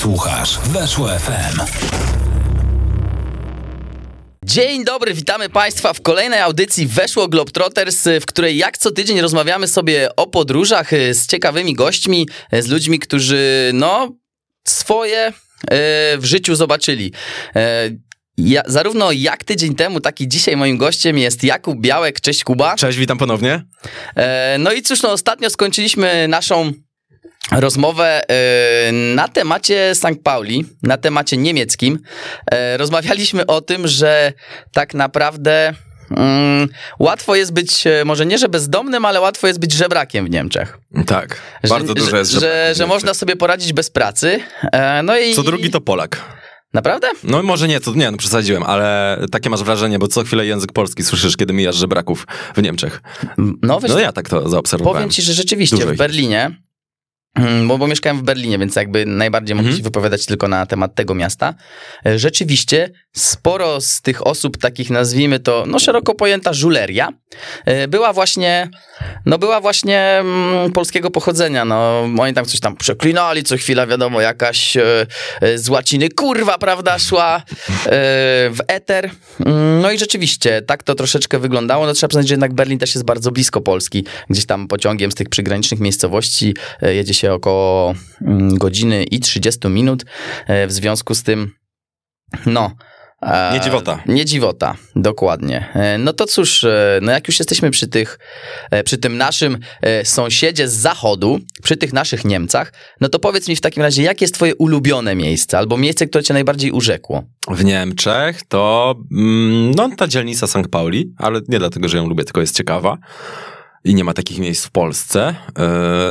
Słuchasz Weszło FM. Dzień dobry, witamy Państwa w kolejnej audycji Weszło Globetrotters, w której jak co tydzień rozmawiamy sobie o podróżach y, z ciekawymi gośćmi, y, z ludźmi, którzy no swoje y, w życiu zobaczyli. Ja, zarówno jak tydzień temu, tak i dzisiaj moim gościem jest Jakub Białek. Cześć Kuba. Cześć, witam ponownie. No i cóż, no ostatnio skończyliśmy naszą rozmowę e, na temacie St. Pauli, na temacie niemieckim. E, rozmawialiśmy o tym, że tak naprawdę mm, łatwo jest być, e, może nie, że bezdomnym, ale łatwo jest być żebrakiem w Niemczech. Tak, bardzo dużo jest Że, że, że można sobie poradzić bez pracy. No i... Co drugi to Polak. Naprawdę? No może nie, to nie, no przesadziłem, ale takie masz wrażenie, bo co chwilę język polski słyszysz, kiedy mijasz żebraków w Niemczech. No, wiesz, no ja tak to zaobserwowałem. Powiem ci, że rzeczywiście w Berlinie bo, bo mieszkałem w Berlinie, więc jakby najbardziej mogę mhm. się wypowiadać tylko na temat tego miasta. E, rzeczywiście sporo z tych osób, takich nazwijmy to, no szeroko pojęta żuleria, e, była właśnie, no była właśnie mm, polskiego pochodzenia. No, oni tam coś tam przeklinali, co chwila wiadomo, jakaś e, z łaciny kurwa, prawda, szła e, w eter. Mm, no i rzeczywiście, tak to troszeczkę wyglądało. No trzeba przyznać, że jednak Berlin też jest bardzo blisko Polski. Gdzieś tam pociągiem z tych przygranicznych miejscowości e, jedzie się około mm, godziny i 30 minut. E, w związku z tym, no, e, nie dziwota. Nie dziwota, dokładnie. E, no to cóż, no jak już jesteśmy przy tych, przy tym naszym sąsiedzie z zachodu, przy tych naszych Niemcach, no to powiedz mi w takim razie, jakie jest twoje ulubione miejsce, albo miejsce, które cię najbardziej urzekło? W Niemczech to, mm, no ta dzielnica St. Pauli, ale nie dlatego, że ją lubię, tylko jest ciekawa i nie ma takich miejsc w Polsce.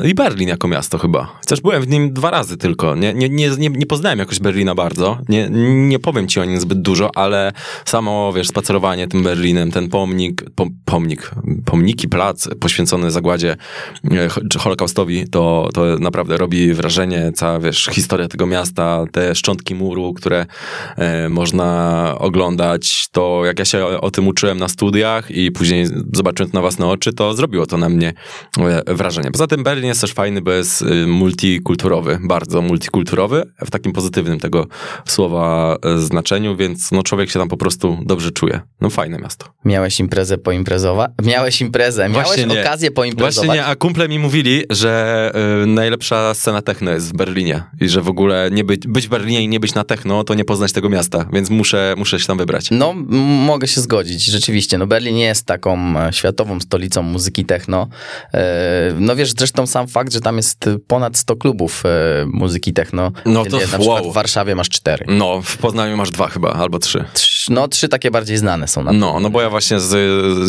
Yy, I Berlin jako miasto chyba. Chociaż byłem w nim dwa razy tylko. Nie, nie, nie, nie, nie poznałem jakoś Berlina bardzo. Nie, nie powiem ci o nim zbyt dużo, ale samo, wiesz, spacerowanie tym Berlinem, ten pomnik, pom, pomnik, pomniki, plac poświęcony zagładzie e, czy Holokaustowi, to, to naprawdę robi wrażenie. Cała, wiesz, historia tego miasta, te szczątki muru, które e, można oglądać, to jak ja się o, o tym uczyłem na studiach i później zobaczyłem to na własne oczy, to zrobiło zrobiło to na mnie e, wrażenie. Poza tym Berlin jest też fajny, bo jest y, multikulturowy, bardzo multikulturowy, w takim pozytywnym tego słowa e, znaczeniu, więc no człowiek się tam po prostu dobrze czuje. No fajne miasto. Miałeś imprezę poimprezować? Miałeś imprezę, miałeś Właśnie nie. okazję poimprezować? Właśnie nie, a kumple mi mówili, że y, najlepsza scena techno jest w Berlinie i że w ogóle nie być, być w Berlinie i nie być na techno, to nie poznać tego miasta, więc muszę, muszę się tam wybrać. No, mogę się zgodzić, rzeczywiście. No Berlin jest taką światową stolicą muzyki techno. E, no wiesz, zresztą sam fakt, że tam jest ponad 100 klubów e, muzyki techno. No to Na przykład w Warszawie masz cztery. No, w Poznaniu masz dwa chyba, albo trzy. No, trzy takie bardziej znane są. Na no, no bo ja właśnie z,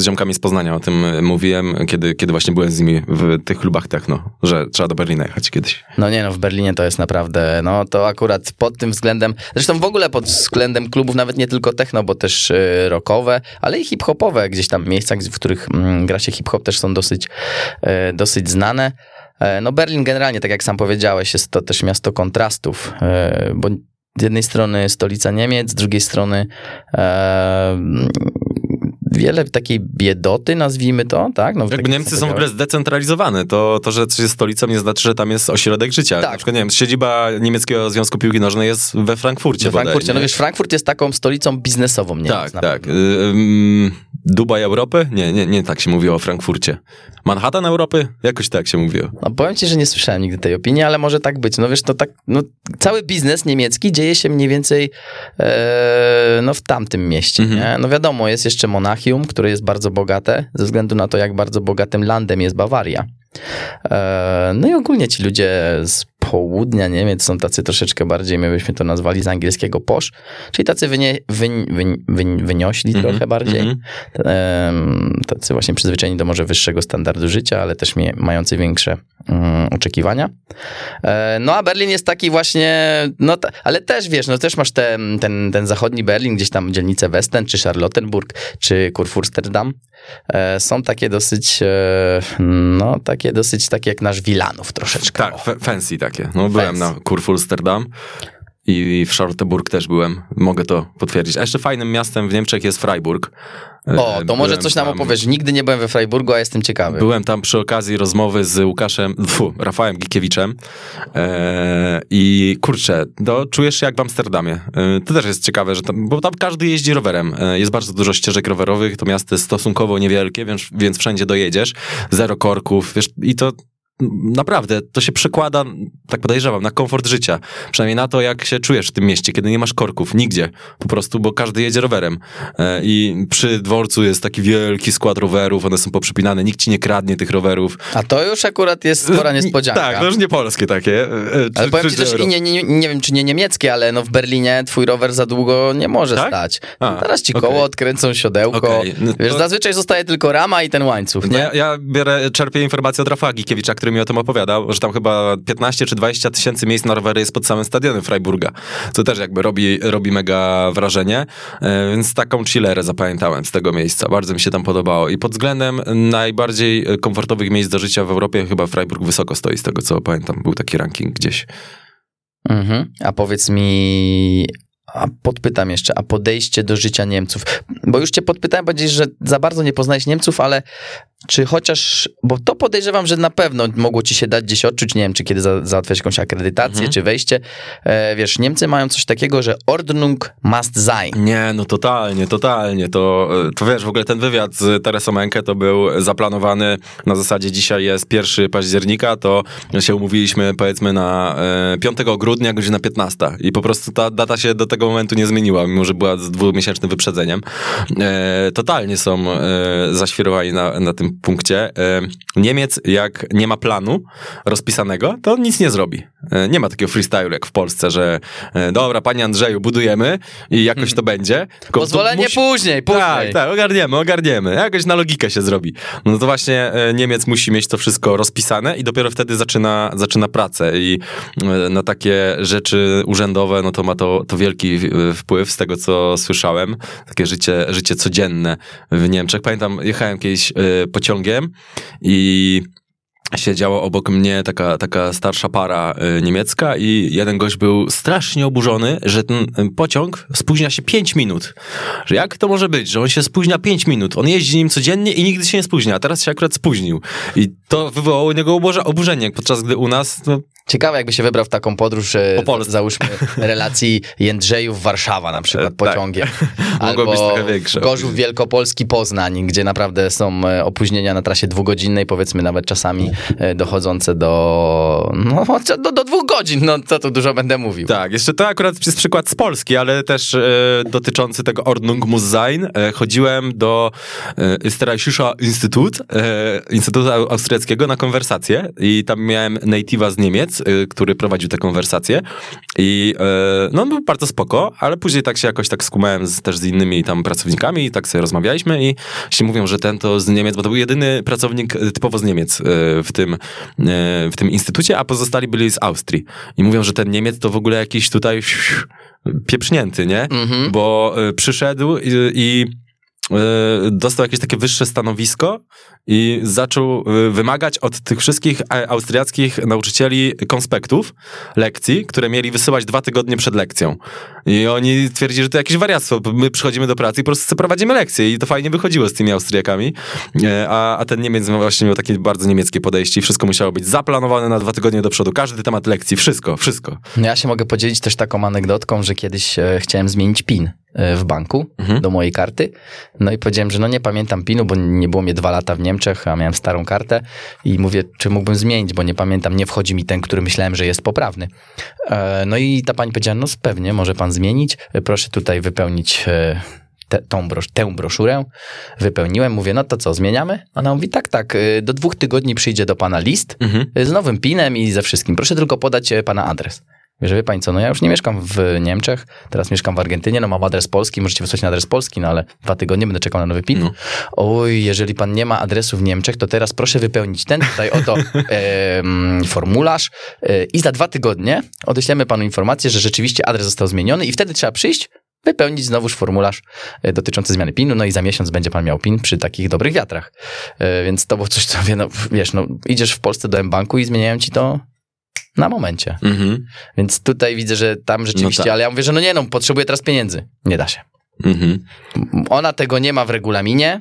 z ziomkami z Poznania o tym mówiłem, kiedy, kiedy właśnie byłem z nimi w tych klubach techno, że trzeba do Berlina jechać kiedyś. No nie no, w Berlinie to jest naprawdę, no to akurat pod tym względem, zresztą w ogóle pod względem klubów, nawet nie tylko techno, bo też y, rockowe, ale i hip-hopowe, gdzieś tam miejsca, w których mm, gra się hip-hop też są dosyć, e, dosyć znane. E, no Berlin generalnie, tak jak sam powiedziałeś, jest to też miasto kontrastów, e, bo z jednej strony stolica Niemiec, z drugiej strony wiele takiej biedoty, nazwijmy to, tak? No, Jakby Niemcy są w ogóle zdecentralizowane. To, to, że coś jest stolicą nie znaczy, że tam jest ośrodek życia. Tak. Na przykład, nie wiem, siedziba niemieckiego Związku Piłki Nożnej jest we Frankfurcie. We Frankfurcie, bodaj, no wiesz, Frankfurt jest taką stolicą biznesową Niemiec. Tak, tak. Dubaj Europy? Nie, nie, nie tak się mówiło o Frankfurcie. Manhattan Europy? Jakoś tak się mówiło. No powiem ci, że nie słyszałem nigdy tej opinii, ale może tak być. No wiesz, to tak, no cały biznes niemiecki dzieje się mniej więcej e, no w tamtym mieście, mhm. No wiadomo, jest jeszcze Monachium, które jest bardzo bogate, ze względu na to, jak bardzo bogatym landem jest Bawaria. E, no i ogólnie ci ludzie z południa Niemiec są tacy troszeczkę bardziej, my byśmy to nazwali z angielskiego posz, czyli tacy wynie, wyń, wyń, wyń, wyniośli mm -hmm, trochę bardziej. Mm -hmm. Tacy właśnie przyzwyczajeni do może wyższego standardu życia, ale też mający większe oczekiwania. E, no a Berlin jest taki właśnie, no ta, ale też wiesz, no też masz ten, ten, ten zachodni Berlin, gdzieś tam dzielnice Westen, czy Charlottenburg, czy Kurfürsterdam. E, są takie dosyć, e, no takie dosyć takie jak nasz Wilanów troszeczkę. Tak, fancy takie. No byłem na Kurfürsterdam i w Charlottenburg też byłem. Mogę to potwierdzić. A jeszcze fajnym miastem w Niemczech jest Freiburg. O, to może coś nam tam, opowiesz. Nigdy nie byłem we Freiburgu, a jestem ciekawy. Byłem tam przy okazji rozmowy z Łukaszem, fu, Rafałem Gikiewiczem e, I kurczę, to czujesz się jak w Amsterdamie. Y, To też jest ciekawe, że tam, bo tam każdy jeździ rowerem. Y, Jest bardzo dużo ścieżek rowerowych, to miasto jest stosunkowo niewielkie, więc, więc wszędzie dojedziesz. Zero korków, wiesz, i to naprawdę, to się przekłada, tak podejrzewam, na komfort życia. Przynajmniej na to, jak się czujesz w tym mieście, kiedy nie masz korków, nigdzie. Po prostu, bo każdy jedzie rowerem. E, I przy dworcu jest taki wielki skład rowerów, one są poprzypinane, nikt ci nie kradnie tych rowerów. A to już akurat jest spora niespodzianka. Tak, to już nie polskie takie. e, e, Ale czy- powiem czy ci też, i nie, nie, nie wiem czy nie niemieckie, ale no w Berlinie twój rower za długo nie może Tak? stać. A, Teraz ci okej. koło odkręcą siodełko. Okej, no Wiesz, to- zazwyczaj zostaje tylko rama i ten łańcuch, No nie? ja, ja biorę, czerpię informacje od Rafała Gikiewicza, który mi o tym opowiadał, że tam chyba 15 czy 20 tysięcy miejsc na rowery jest pod samym stadionem Freiburga, co też jakby robi, robi mega wrażenie, e, więc taką chillerę zapamiętałem z tego miejsca, bardzo mi się tam podobało. I pod względem najbardziej komfortowych miejsc do życia w Europie chyba Freiburg wysoko stoi, z tego co pamiętam, był taki ranking gdzieś. Mhm. A powiedz mi, a podpytam jeszcze, a podejście do życia Niemców, bo już cię podpytałem, powiedzieć, że za bardzo nie poznajesz Niemców, ale czy chociaż, bo to podejrzewam, że na pewno mogło ci się dać gdzieś odczuć, nie wiem, czy kiedy za, załatwiać jakąś akredytację, Mhm. czy wejście, e, wiesz, Niemcy mają coś takiego, że Ordnung must sein. Nie, no totalnie, totalnie. To, to wiesz, w ogóle ten wywiad z Teresą Enke to był zaplanowany na zasadzie dzisiaj jest 1 października, to się umówiliśmy powiedzmy na e, 5 grudnia, godzina 15 i po prostu ta data się do tego momentu nie zmieniła, mimo że była z dwumiesięcznym wyprzedzeniem. E, totalnie są e, zaświrowani na, na tym punkcie. E, Niemiec, jak nie ma planu rozpisanego, to nic nie zrobi. E, nie ma takiego freestylu jak w Polsce, że e, dobra, panie Andrzeju, budujemy i jakoś to będzie. Tylko Pozwolenie musi- później, później. tak, tak, ogarniemy, ogarniemy. Jakoś na logikę się zrobi. No to właśnie Niemiec musi mieć to wszystko rozpisane i dopiero wtedy zaczyna, zaczyna pracę i na takie rzeczy urzędowe, no to ma to, to wielki wpływ z tego, co słyszałem. Takie życie, życie codzienne w Niemczech. Pamiętam, jechałem kiedyś e, pociągiem i siedziała obok mnie taka, taka starsza para y, niemiecka i jeden gość był strasznie oburzony, że ten y, pociąg spóźnia się 5 minut. Że jak to może być, że on się spóźnia 5 minut? On jeździ nim codziennie i nigdy się nie spóźnia, a teraz się akurat spóźnił. I to wywołało u niego oburze- oburzenie, podczas gdy u nas, no, Ciekawe, jakby się wybrał w taką podróż, e, Po Polsce. załóżmy, relacji Jędrzejów-Warszawa na przykład E, tak. pociągiem. Być Albo trochę większe Gorzów Wielkopolski-Poznań, gdzie naprawdę są e, opóźnienia na trasie dwugodzinnej, powiedzmy nawet czasami dochodzące do, no, do, do dwóch godzin, no co tu dużo będę mówił. Tak, jeszcze to akurat jest przykład z Polski, ale też e, dotyczący tego Ordnung muss sein. E, chodziłem do e, Österreichischer Institut, e, Instytutu Au- Austriackiego na konwersację i tam miałem native'a z Niemiec, e, który prowadził tę konwersację i e, no był bardzo spoko, ale później tak się jakoś tak skumałem z, też z innymi tam pracownikami i tak sobie rozmawialiśmy i się mówią, że ten to z Niemiec, bo to był jedyny pracownik e, typowo z Niemiec e, w tym, e, w tym instytucie, a pozostali byli z Austrii. I mówią, że ten Niemiec to w ogóle jakiś tutaj pieprznięty, nie? Mhm. Bo e, przyszedł i, i e, dostał jakieś takie wyższe stanowisko i zaczął e, wymagać od tych wszystkich e, austriackich nauczycieli konspektów lekcji, które mieli wysyłać dwa tygodnie przed lekcją. I oni twierdzili, że to jakieś wariactwo. My przychodzimy do pracy i po prostu prowadzimy lekcje i to fajnie wychodziło z tymi Austriakami. E, A, a ten Niemiec właśnie miał takie bardzo niemieckie podejście i wszystko musiało być zaplanowane na dwa tygodnie do przodu. Każdy temat lekcji, wszystko, wszystko. Ja się mogę podzielić też taką anegdotką, że kiedyś e, chciałem zmienić PIN w banku Mhm. do mojej karty. No i powiedziałem, że no nie pamiętam PIN-u, bo nie było mnie dwa lata w Niemczech, a miałem starą kartę i mówię, czy mógłbym zmienić, bo nie pamiętam, nie wchodzi mi ten, który myślałem, że jest poprawny. E, No i ta pani powiedziała, no pewnie, może pan zmienić. Proszę tutaj wypełnić e, te, tą brosz, tę broszurę. Wypełniłem, mówię, no to co, zmieniamy? Ona mówi, tak, tak, e, do dwóch tygodni przyjdzie do pana list Mhm. z nowym PIN-em i ze wszystkim. Proszę tylko podać pana adres. Wiesz, wie pani co, no ja już nie mieszkam w Niemczech, teraz mieszkam w Argentynie, no mam adres polski, możecie wysłać na adres polski, no ale dwa tygodnie będę czekał na nowy PIN. No. Oj, jeżeli pan nie ma adresu w Niemczech, to teraz proszę wypełnić ten tutaj oto em, formularz e, i za dwa tygodnie odeślemy panu informację, że rzeczywiście adres został zmieniony i wtedy trzeba przyjść, wypełnić znowuż formularz e, dotyczący zmiany PIN-u, no i za miesiąc będzie pan miał PIN przy takich dobrych wiatrach. E, Więc to było coś, co wie, no, wiesz, no, idziesz w Polsce do M-Banku i zmieniają ci to na momencie. Mhm. Więc tutaj widzę, że tam rzeczywiście, No tak. ale ja mówię, że no nie no, potrzebuję teraz pieniędzy. Nie da się. Mhm. Ona tego nie ma w regulaminie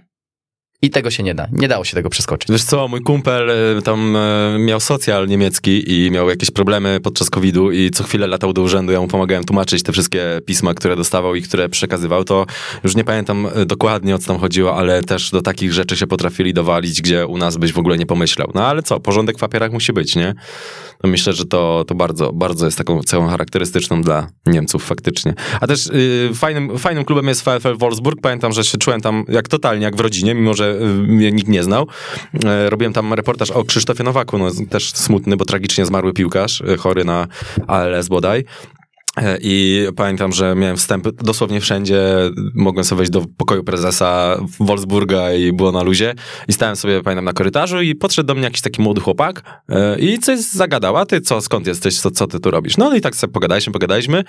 I tego się nie da. Nie dało się tego przeskoczyć. Wiesz co, mój kumpel y, tam y, miał socjal niemiecki i miał jakieś problemy podczas COVID-u i co chwilę latał do urzędu, ja mu pomagałem tłumaczyć te wszystkie pisma, które dostawał i które przekazywał, to już nie pamiętam y, dokładnie o co tam chodziło, ale też do takich rzeczy się potrafili dowalić, gdzie u nas byś w ogóle nie pomyślał. No ale co, porządek w papierach musi być, nie? No myślę, że to, to bardzo, bardzo jest taką cechą charakterystyczną dla Niemców faktycznie. A też y, fajnym, fajnym klubem jest VfL Wolfsburg. Pamiętam, że się czułem tam jak totalnie, jak w rodzinie, mimo że mnie nikt nie znał. Y, robiłem tam reportaż o Krzysztofie Nowaku, no też smutny, bo tragicznie zmarły piłkarz, y, chory na ALS bodaj. E, I pamiętam, że miałem wstęp dosłownie wszędzie. Mogłem sobie wejść do pokoju prezesa Wolfsburga i było na luzie. I stałem sobie, pamiętam, na korytarzu i podszedł do mnie jakiś taki młody chłopak e, i coś zagadał. A ty co, skąd jesteś, co, co ty tu robisz? No i tak sobie pogadaliśmy, pogadaliśmy.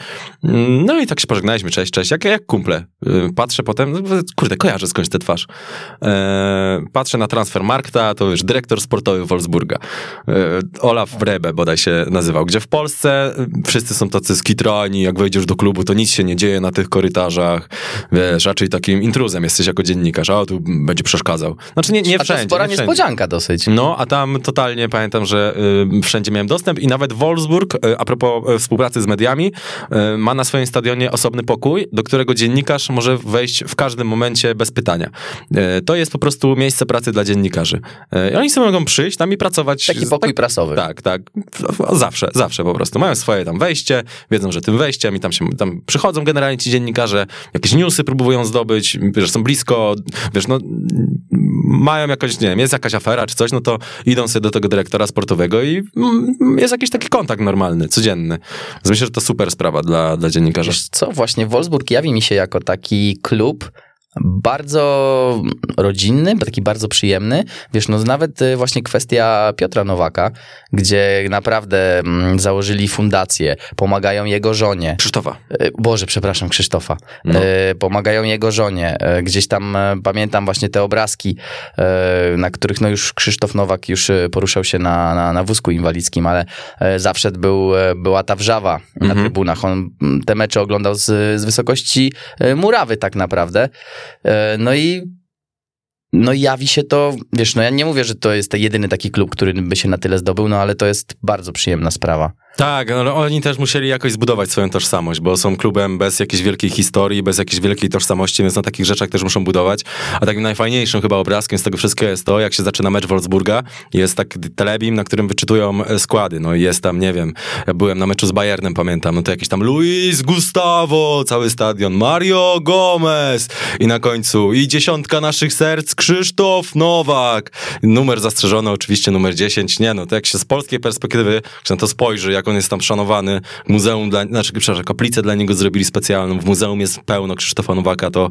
Mm, No i tak się pożegnaliśmy, cześć, cześć, jak, jak kumple. E, Patrzę potem, no, kurde, kojarzę skądś tę twarz. Patrzę na transfer Markta, to już dyrektor sportowy Wolfsburga. Olaf Brebe bodaj się nazywał, gdzie w Polsce wszyscy są tacy skitrani, jak wejdziesz do klubu, to nic się nie dzieje na tych korytarzach. Wiesz, raczej takim intruzem jesteś jako dziennikarz, a tu będzie przeszkadzał. Znaczy nie, nie A to wszędzie. spora nie niespodzianka dosyć. No, a tam totalnie pamiętam, że y, wszędzie miałem dostęp i nawet Wolfsburg, y, a propos y, współpracy z mediami, y, ma na swoim stadionie osobny pokój, do którego dziennikarz może wejść w każdym momencie bez pytania. Y, to jest po prostu miejsce pracy dla dziennikarzy. Y, I oni sobie mogą przyjść tam i pracować. Taki z- pokój prasowy. tak, tak. Zawsze, zawsze po prostu. Mają swoje tam wejście, wiedzą, że tym wejściem i tam się tam przychodzą generalnie ci dziennikarze, jakieś newsy próbują zdobyć, wiesz, są blisko, wiesz, no mają jakoś, nie wiem, jest jakaś afera czy coś, no to idą sobie do tego dyrektora sportowego i mm, jest jakiś taki kontakt normalny, codzienny. Więc myślę, że to super sprawa dla, dla dziennikarza. Wiesz co, właśnie Wolfsburg jawi mi się jako taki klub bardzo rodzinny, taki bardzo przyjemny. Wiesz, no nawet y, właśnie kwestia Piotra Nowaka, gdzie naprawdę mm, założyli fundację, pomagają jego żonie. Krzysztofa. E, Boże, przepraszam, Krzysztofa. No. E, pomagają jego żonie. Gdzieś tam pamiętam właśnie te obrazki, na których no już Krzysztof Nowak już poruszał się na, na, na wózku inwalidzkim, ale zawsze był, była ta wrzawa na Mhm. trybunach. On mm, te mecze oglądał z, z wysokości murawy tak naprawdę. E, no i no jawi się to, wiesz, no ja nie mówię, że to jest jedyny taki klub, który by się na tyle zdobył, no ale to jest bardzo przyjemna sprawa. Tak, no, oni też musieli jakoś zbudować swoją tożsamość, bo są klubem bez jakiejś wielkiej historii, bez jakiejś wielkiej tożsamości, więc na takich rzeczach też muszą budować. A takim najfajniejszym chyba obrazkiem z tego wszystkiego jest to, jak się zaczyna mecz Wolfsburga. Jest tak telebim, na którym wyczytują e, składy. No i jest tam, nie wiem, ja byłem na meczu z Bayernem, pamiętam, no to jakiś tam Luis Gustavo, cały stadion, Mario Gomez i na końcu i dziesiątka naszych serc, Krzysztof Nowak. Numer zastrzeżony oczywiście, numer 10. Nie no, to jak się z polskiej perspektywy się na to spojrzy, jak on jest tam szanowany, muzeum dla, znaczy, przepraszam, kaplicę dla niego zrobili specjalną, w muzeum jest pełno Krzysztofa Nowaka, to,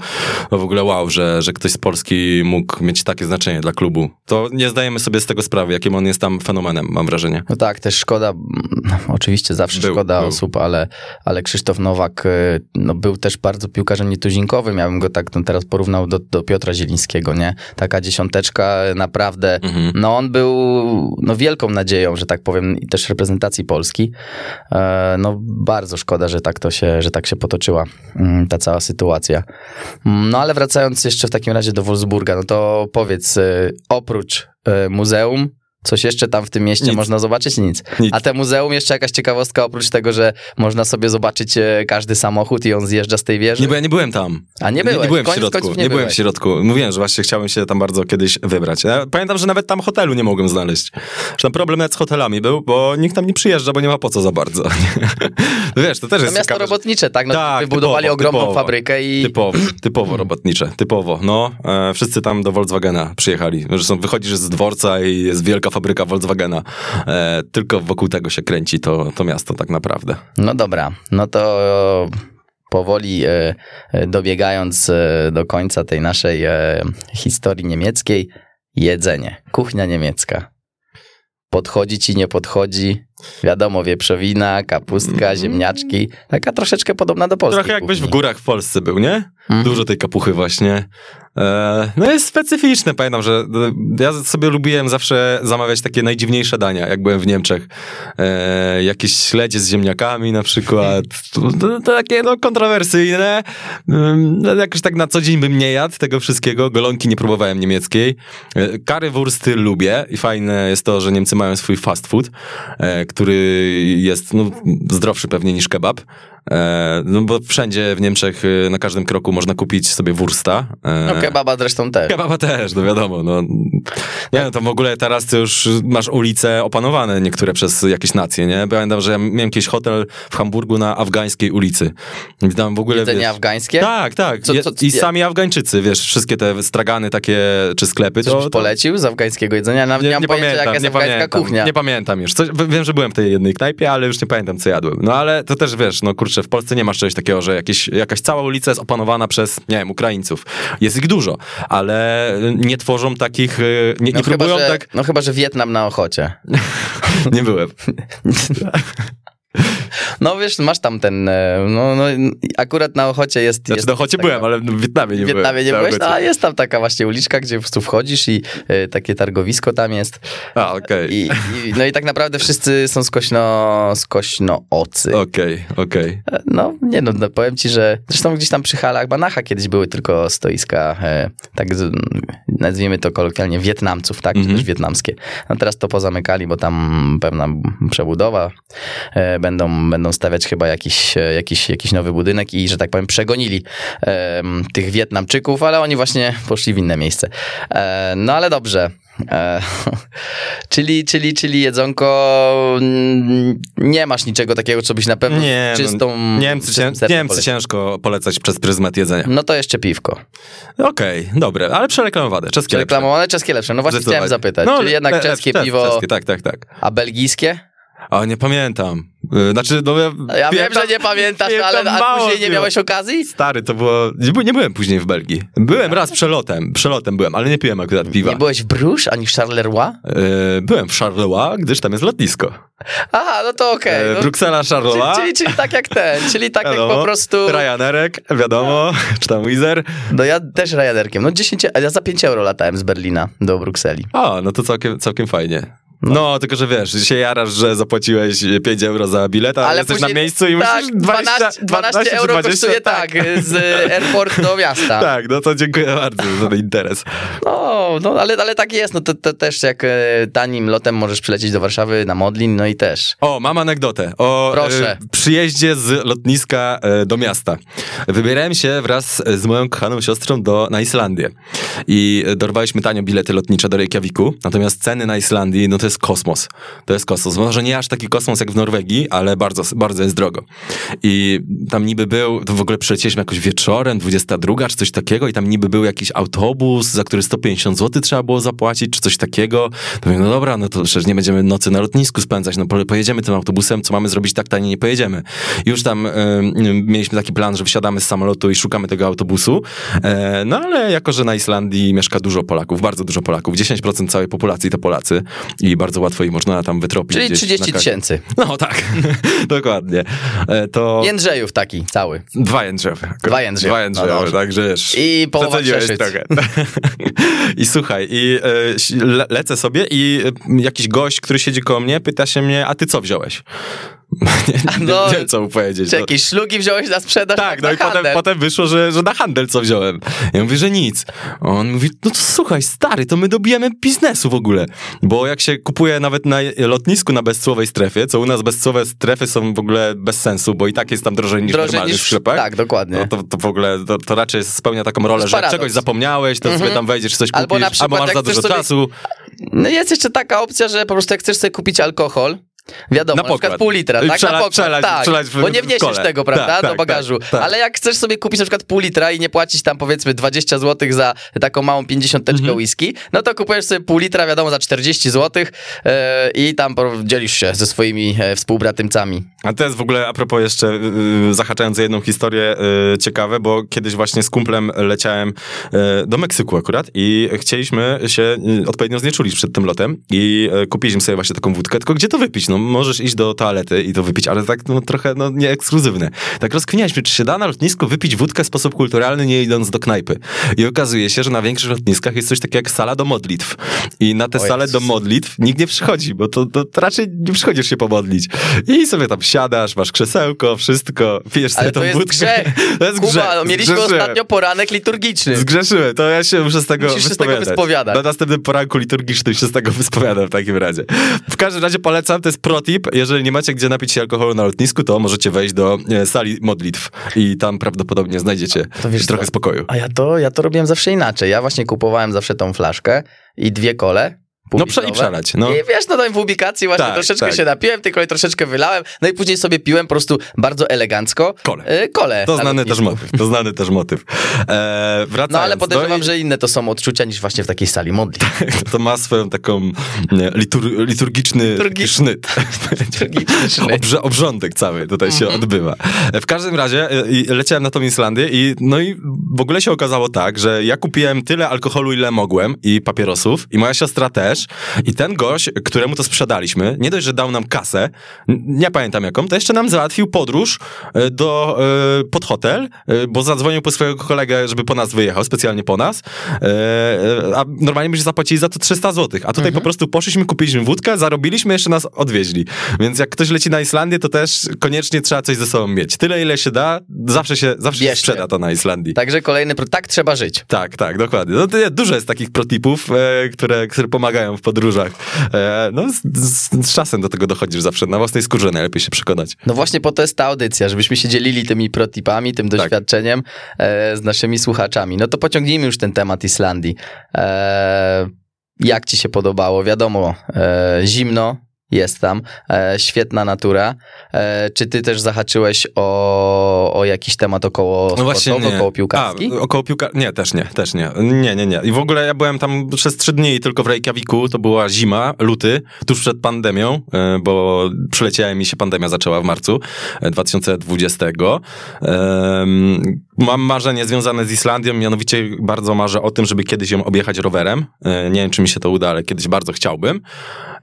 w ogóle wow, że, że ktoś z Polski mógł mieć takie znaczenie dla klubu. To nie zdajemy sobie z tego sprawy, jakim on jest tam fenomenem, mam wrażenie. No tak, też szkoda, oczywiście zawsze Był, szkoda był. osób, ale, ale Krzysztof Nowak y, no, był też bardzo piłkarzem nietuzinkowym. Ja bym go tak no, teraz porównał do, do Piotra Zielińskiego, nie? Taka dziesiąteczka, y, naprawdę. Mhm. No on był no, wielką nadzieją, że tak powiem, i też reprezentacji Polski. E, No bardzo szkoda, że tak to się, że tak się potoczyła mm, ta cała sytuacja. Mm, No ale wracając jeszcze w takim razie do Wolfsburga, no to powiedz, y, oprócz y, muzeum, coś jeszcze tam w tym mieście Nic. można zobaczyć? Nic. Nic. A te muzeum, jeszcze jakaś ciekawostka, oprócz tego, że można sobie zobaczyć e, każdy samochód i on zjeżdża z tej wieży? Nie, bo ja nie byłem tam. A nie byłeś? Nie, byłem w Koniec środku. Nie, nie byłem w środku. Mówiłem, że właśnie chciałem się tam bardzo kiedyś wybrać. Ja pamiętam, że nawet tam hotelu nie mogłem znaleźć. Że tam problem nawet z hotelami był, bo nikt tam nie przyjeżdża, bo nie ma po co za bardzo. No wiesz, to też To jest miasto ciekawe, robotnicze, tak? No, Tak, wybudowali typowo, ogromną typowo. fabrykę i... Typowo, typowo robotnicze, typowo. No, e, wszyscy tam do Volkswagena przyjechali. Zresztą wychodzisz z dworca i jest wielka fabryka Volkswagena. E, tylko wokół tego się kręci to, to miasto tak naprawdę. No dobra, no to powoli e, e, dobiegając e, do końca tej naszej e, historii niemieckiej, jedzenie, kuchnia niemiecka. Podchodzi ci, nie podchodzi. Wiadomo, wieprzowina, kapustka, ziemniaczki. Taka troszeczkę podobna do polskiej Trochę jakbyś w górach w Polsce był, nie? Mhm. Dużo tej kapuchy właśnie. E, no jest specyficzne, pamiętam, że e, ja sobie lubiłem zawsze zamawiać takie najdziwniejsze dania, jak byłem w Niemczech. E, jakieś śledzie z ziemniakami na przykład. To, to, to takie no, kontrowersyjne. No, jakoś tak na co dzień bym nie jadł tego wszystkiego. Golonki nie próbowałem niemieckiej. E, Currywursty lubię i fajne jest to, że Niemcy mają swój fast food, e, który jest no, zdrowszy pewnie niż kebab. E, no bo wszędzie w Niemczech e, na każdym kroku można kupić sobie wursta. E, No kebaba zresztą też. Kebaba też, no wiadomo. No. Nie no, to w ogóle teraz to już masz ulice opanowane niektóre przez jakieś nacje, nie? Pamiętam, że ja miałem jakiś hotel w Hamburgu na afgańskiej ulicy. I tam w ogóle, Jedzenie wiesz, afgańskie? Tak, tak. Co- co- I sami Afgańczycy, wiesz, wszystkie te stragany takie, czy sklepy. Coś to, to, polecił z afgańskiego jedzenia? Nawet nie, mam pojęcia, jaka jest nie afgańska pamiętam, kuchnia. Nie pamiętam już. Coś, wiem, że byłem w tej jednej knajpie, ale już nie pamiętam, co jadłem. No ale to też, wiesz, no kurczę, w Polsce nie masz czegoś takiego, że jakieś, jakaś cała ulica jest opanowana przez, nie wiem, Ukraińców. Jest ich dużo, ale nie tworzą takich, y, nie, nie no, chyba, próbują że, tak... no chyba, że Wietnam na Ochocie. Nie byłem. No wiesz, masz tam ten, e, no, no akurat na Ochocie jest... Znaczy, jest no chocie taka- byłem, ale w Wietnamie nie W Wietnamie nie byłem. byłeś? No, Na a Ochocie. jest tam taka właśnie uliczka, gdzie po prostu wchodzisz i e, takie targowisko tam jest. A, okej. I, i, no i tak naprawdę wszyscy są skośno, skośno ocy. Okej, okej. No, nie no, no, powiem ci, że zresztą gdzieś tam przy halach Banacha kiedyś były tylko stoiska, e, tak z, nazwijmy to kolokwialnie Wietnamców, tak, Mhm. czy też wietnamskie. No teraz to pozamykali, bo tam pewna przebudowa, e, będą, będą stawiać chyba jakiś, e, jakiś, jakiś nowy budynek i, że tak powiem, przegonili e, tych Wietnamczyków, ale oni właśnie poszli w inne miejsce. E, no ale dobrze. E, czyli, czyli, czyli jedzonko, mm, nie masz niczego takiego, co byś na pewno Nie, no, czystą... Niemcy, cię, sercem Niemcy polecił. ciężko polecać przez pryzmat jedzenia. No to jeszcze piwko. Okej, dobre, ale przereklamowane, czeskie lepsze. Reklamowane czeskie lepsze. No właśnie chciałem zapytać. No, czyli jednak le- czeskie lepsze, piwo, Czeskie, tak, tak, tak. a belgijskie? A nie pamiętam. Y, Znaczy, no ja, Ja wiem, pamiętam- że nie pamiętasz, ale a później nie miałeś okazji? Stary, to było... Nie, by- nie byłem później w Belgii. Byłem raz przelotem, przelotem byłem, ale nie piłem akurat piwa. Nie byłeś w Bruges ani w Charleroi? Y, byłem w Charleroi, gdyż tam jest lotnisko. Aha, no to okej. E, no. Bruksela, Czyli, Charleroi. czyli, czyli tak jak ten, czyli tak jak wiadomo. po prostu... Ryanerek, wiadomo, czy tam Wizer. No ja też Ryanerkiem. No 10, a ja za 5 euro latałem z Berlina do Brukseli. A, no to całkiem, całkiem fajnie. No. tylko że wiesz, się jarasz, że zapłaciłeś 5 euro za bilet, a jesteś później- na miejscu i tak, musisz 20, 12, 12 czy euro 20, kosztuje tak, z airport do miasta. Tak, no to dziękuję bardzo za ten interes. No, no ale, ale tak jest. No to, to też jak e, tanim lotem możesz przylecieć do Warszawy na Modlin, no i też. O, mam anegdotę o Proszę. e, przyjeździe z lotniska e, do miasta. Wybierałem się wraz z moją kochaną siostrą do, na Islandię i e, dorwaliśmy tanio bilety lotnicze do Reykjaviku, natomiast ceny na Islandii, no to jest kosmos. To jest kosmos. Może nie aż taki kosmos jak w Norwegii, ale bardzo, bardzo jest drogo. I tam niby był, to w ogóle przylecieliśmy jakoś wieczorem, 22 czy coś takiego i tam niby był jakiś autobus, za który 150 zł trzeba było zapłacić, czy coś takiego. To mówię, no dobra, no to przecież nie będziemy nocy na lotnisku spędzać, no po- pojedziemy tym autobusem, co mamy zrobić tak taniej, nie pojedziemy. Już tam y, mieliśmy taki plan, że wsiadamy z samolotu i szukamy tego autobusu, e, no ale jako, że na Islandii mieszka dużo Polaków, bardzo dużo Polaków, 10% całej populacji to Polacy i bardzo łatwo ich można tam wytropić. Czyli gdzieś 30 na każdym- tysięcy. No tak, dokładnie. E, to Jędrzejów taki cały. dwa Jędrzewy. Dwa Jędrzewy. Dwa Jędrzewy, No także. I połowa trochę. I słuchaj, i e, le, lecę sobie i e, jakiś gość, który siedzi koło mnie, pyta się mnie, a ty co wziąłeś? Nie, No, nie wiem, co mu powiedzieć. Czy No. jakieś szlugi wziąłeś na sprzedaż? Tak, no i potem, handel? potem wyszło, że, że na handel co wziąłem. Ja mówię, że nic. On mówi, no to słuchaj, stary, to my dobijamy biznesu w ogóle. Bo jak się kupuje nawet na lotnisku na bezcłowej strefie, co u nas bezcłowe strefy są w ogóle bez sensu, bo i tak jest tam drożej niż Drożej normalnie niż w sklepach. Tak, dokładnie. No to, to w ogóle, to, to raczej spełnia taką rolę, że paradoks. czegoś zapomniałeś, to sobie tam wejdziesz, coś Albo kupisz, albo masz za dużo sobie- czasu. No jest jeszcze taka opcja, że po prostu jak chcesz sobie kupić alkohol, wiadomo, Na na, przykład pół litra, tak? przelać- na pokład, przelać- tak. przelać w- bo nie wniesiesz tego, prawda, Tak, do tak, bagażu. tak, tak. Ale jak chcesz sobie kupić na przykład pół litra i nie płacić tam powiedzmy 20 zł za taką małą 50 Mhm. whisky, no to kupujesz sobie pół litra, wiadomo, za 40 zł e, i tam dzielisz się ze swoimi e, współbratymcami. A to jest w ogóle, a propos jeszcze, yy, zahaczając za jedną historię yy, ciekawe, bo kiedyś właśnie z kumplem leciałem yy, do Meksyku akurat i chcieliśmy się yy, odpowiednio znieczulić przed tym lotem i yy, kupiliśmy sobie właśnie taką wódkę, tylko gdzie to wypić? No możesz iść do toalety i to wypić, ale tak no, trochę no, nieekskluzywne. Tak rozkminialiśmy, czy się da na lotnisku wypić wódkę w sposób kulturalny, nie idąc do knajpy. I okazuje się, że na większych lotniskach jest coś takiego jak sala do modlitw. I na tę O salę do modlitw nikt nie przychodzi, bo to, to, to raczej nie przychodzisz się pomodlić. I sobie tam siadasz, masz krzesełko, wszystko, pijesz sobie Ale tą wódkę. grzech. To jest Kuba, grzech. no, mieliśmy Zgrzeszyłem. ostatnio poranek liturgiczny. Zgrzeszyłem, to ja się muszę z tego Musisz się z tego wyspowiadać. Na następnym poranku liturgicznym się z tego wyspowiadam w takim razie. W każdym razie polecam, to jest protip, jeżeli nie macie gdzie napić się alkoholu na lotnisku, to możecie wejść do e, sali modlitw i tam prawdopodobnie znajdziecie wiesz trochę spokoju. A ja to, ja to robiłem zawsze inaczej. Ja właśnie kupowałem zawsze tą flaszkę i dwie kole. No prze- i przelać, no. I wiesz, no tam w ubikacji właśnie Tak, troszeczkę tak. się napiłem, tej kolei troszeczkę wylałem, no i później sobie piłem po prostu bardzo elegancko Kole. e, kole To na znany też motyw, to znany też motyw. E, wracając No ale podejrzewam, że inne to są odczucia niż właśnie w takiej sali modli. to ma swoją taką nie, litur, liturgiczny Liturgi- sznyt. Liturgiczny sznyt. Obrze, obrządek cały tutaj się Mhm. odbywa. W każdym razie e, leciałem na tą Islandię i no i w ogóle się okazało tak, że ja kupiłem tyle alkoholu, ile mogłem i papierosów i moja siostra też i ten gość, któremu to sprzedaliśmy, nie dość, że dał nam kasę, nie pamiętam jaką, to jeszcze nam załatwił podróż e, do, e, pod hotel, e, bo zadzwonił po swojego kolegę, żeby po nas wyjechał, specjalnie po nas, a normalnie byśmy zapłacili za to 300 zł, a tutaj po prostu poszliśmy, kupiliśmy wódkę, zarobiliśmy, jeszcze nas odwieźli. Więc jak ktoś leci na Islandię, to też koniecznie trzeba coś ze sobą mieć. Tyle, ile się da, zawsze się, zawsze się sprzeda to na Islandii. Także kolejny, pro- tak trzeba żyć. Tak, tak, dokładnie. No, to dużo jest takich protipów, które, które pomagają w podróżach. E, no, z, z, czasem do tego dochodzisz zawsze. Na własnej skórze najlepiej się przekonać. No właśnie po to jest ta audycja, żebyśmy się dzielili tymi protipami, tym Tak. doświadczeniem e, z naszymi słuchaczami. No to pociągnijmy już ten temat Islandii. E, jak ci się podobało? Wiadomo, zimno jest tam, e, świetna natura. E, czy ty też zahaczyłeś o, o jakiś temat około No właśnie nie. około piłkarski? A, około piłka... Nie, też nie, też nie. Nie, nie, nie. I w ogóle ja byłem tam przez trzy dni tylko w Reykjaviku, to była zima, luty, tuż przed pandemią, e, bo przyleciałem i się pandemia zaczęła w marcu e, 2020. Em, Mam marzenie związane z Islandią, mianowicie bardzo marzę o tym, żeby kiedyś ją objechać rowerem. E, Nie wiem, czy mi się to uda, ale kiedyś bardzo chciałbym.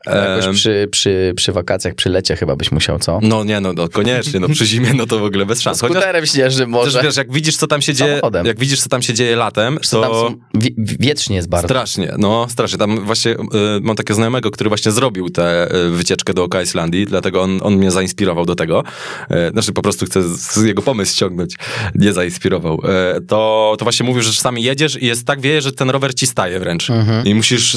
To Jakoś przy, przy, przy wakacjach, przy lecie chyba byś musiał, co? No nie, no, no koniecznie, no przy zimie, no to w ogóle bez szans. Chociaż Skuterem śnieżnym może. też wiesz, jak widzisz, co tam się dzieje, Samochodem. jak widzisz, co tam się dzieje latem, Co tam to... są, wi- wiecznie jest bardzo. Strasznie, no strasznie. Tam właśnie y, mam takiego znajomego, który właśnie zrobił tę y, wycieczkę dookoła Islandii, dlatego on, on mnie zainspirował do tego. Y, znaczy po prostu chcę z, z jego pomysł ściągnąć, nie zainspirował. Y, to, to właśnie mówił, że czasami jedziesz i jest tak wieje, że ten rower ci staje wręcz. I musisz,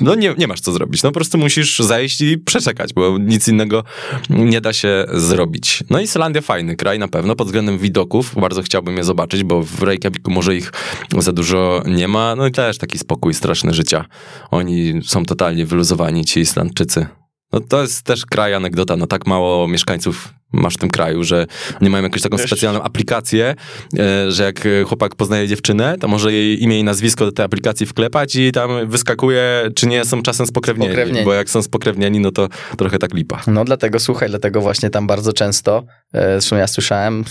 no nie, nie masz co zrobić. No po prostu musisz zejść i przeczekać, bo nic innego nie da się zrobić. No Islandia fajny kraj na pewno, pod względem widoków. Bardzo chciałbym je zobaczyć, bo w Reykjaviku może ich za dużo nie ma. No i też taki spokój straszny życia. Oni są totalnie wyluzowani, ci Islandczycy. No to jest też kraj, anegdota, no tak mało mieszkańców masz w tym kraju, że nie mają jakąś taką Wiesz- specjalną aplikację, e, że jak e, chłopak poznaje dziewczynę, to może jej imię i nazwisko do tej aplikacji wklepać i tam wyskakuje, czy nie są czasem spokrewnieni. Spokrewnieni. Bo jak są spokrewnieni, no to trochę tak lipa. No dlatego, słuchaj, dlatego właśnie tam bardzo często, zresztą ja słyszałem,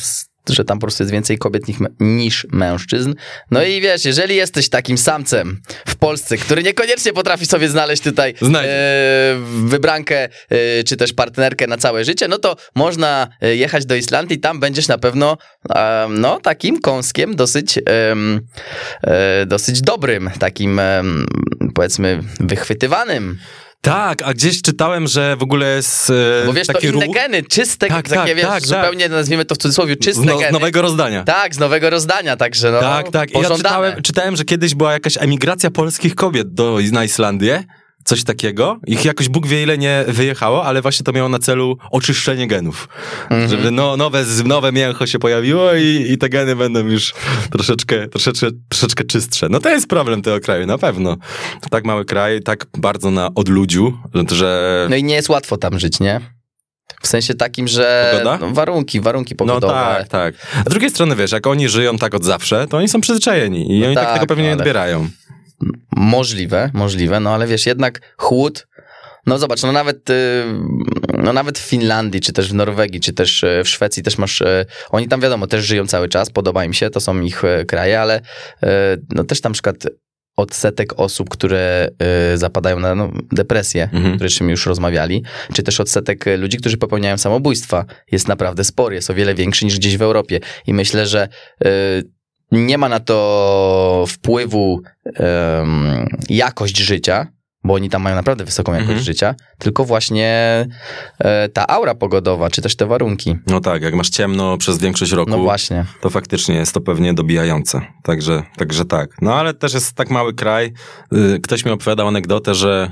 że tam po prostu jest więcej kobiet niż, mężczyzn. No i wiesz, jeżeli jesteś takim samcem w Polsce, który niekoniecznie potrafi sobie znaleźć tutaj e, wybrankę e, czy też partnerkę na całe życie, no to można e, jechać do Islandii, tam będziesz na pewno e, no takim kąskiem dosyć e, dosyć dobrym, takim powiedzmy wychwytywanym. Tak, a gdzieś czytałem, że w ogóle jest e, Bo wiesz, to inne ruch geny, czyste, Tak, takie tak, wiesz, tak, zupełnie nazwijmy to w cudzysłowie, z, czyste no, z geny. nowego rozdania. Tak, z nowego rozdania, także no, Tak, tak. I ja czytałem, czytałem, że kiedyś była jakaś emigracja polskich kobiet do, na Islandię. Coś takiego. Ich jakoś Bóg wie ile nie wyjechało, ale właśnie to miało na celu oczyszczenie genów. Mhm. Żeby no, nowe, nowe mięcho się pojawiło i, i te geny będą już troszeczkę, troszeczkę, troszeczkę czystsze. No to jest problem tego kraju, na pewno. Tak mały kraj, tak bardzo na odludziu, że... No i nie jest łatwo tam żyć, nie? W sensie takim, że no, warunki, warunki No pogodowe. tak, tak. A z drugiej strony, wiesz, jak oni żyją tak od zawsze, to oni są przyzwyczajeni i No oni tak, tak, tego pewnie nie ale- odbierają. Możliwe, możliwe, no ale wiesz, jednak chłód, no zobacz, no nawet, y, no nawet w Finlandii, czy też w Norwegii, czy też y, w Szwecji też masz, y, oni tam wiadomo, też żyją cały czas, podoba im się, to są ich kraje, ale no też tam na przykład odsetek osób, które zapadają na no, depresję, Mhm. o którym już rozmawiali, czy też odsetek ludzi, którzy popełniają samobójstwa jest naprawdę spory, jest o wiele większy niż gdzieś w Europie. I myślę, że nie ma na to wpływu em, jakość życia, bo oni tam mają naprawdę wysoką jakość Mhm. życia, tylko właśnie e, ta aura pogodowa, czy też te warunki. No tak, jak masz ciemno przez większość roku, No właśnie. to faktycznie jest to pewnie dobijające. Także, także tak. No ale też jest tak mały kraj. Y, Ktoś mi opowiadał anegdotę, że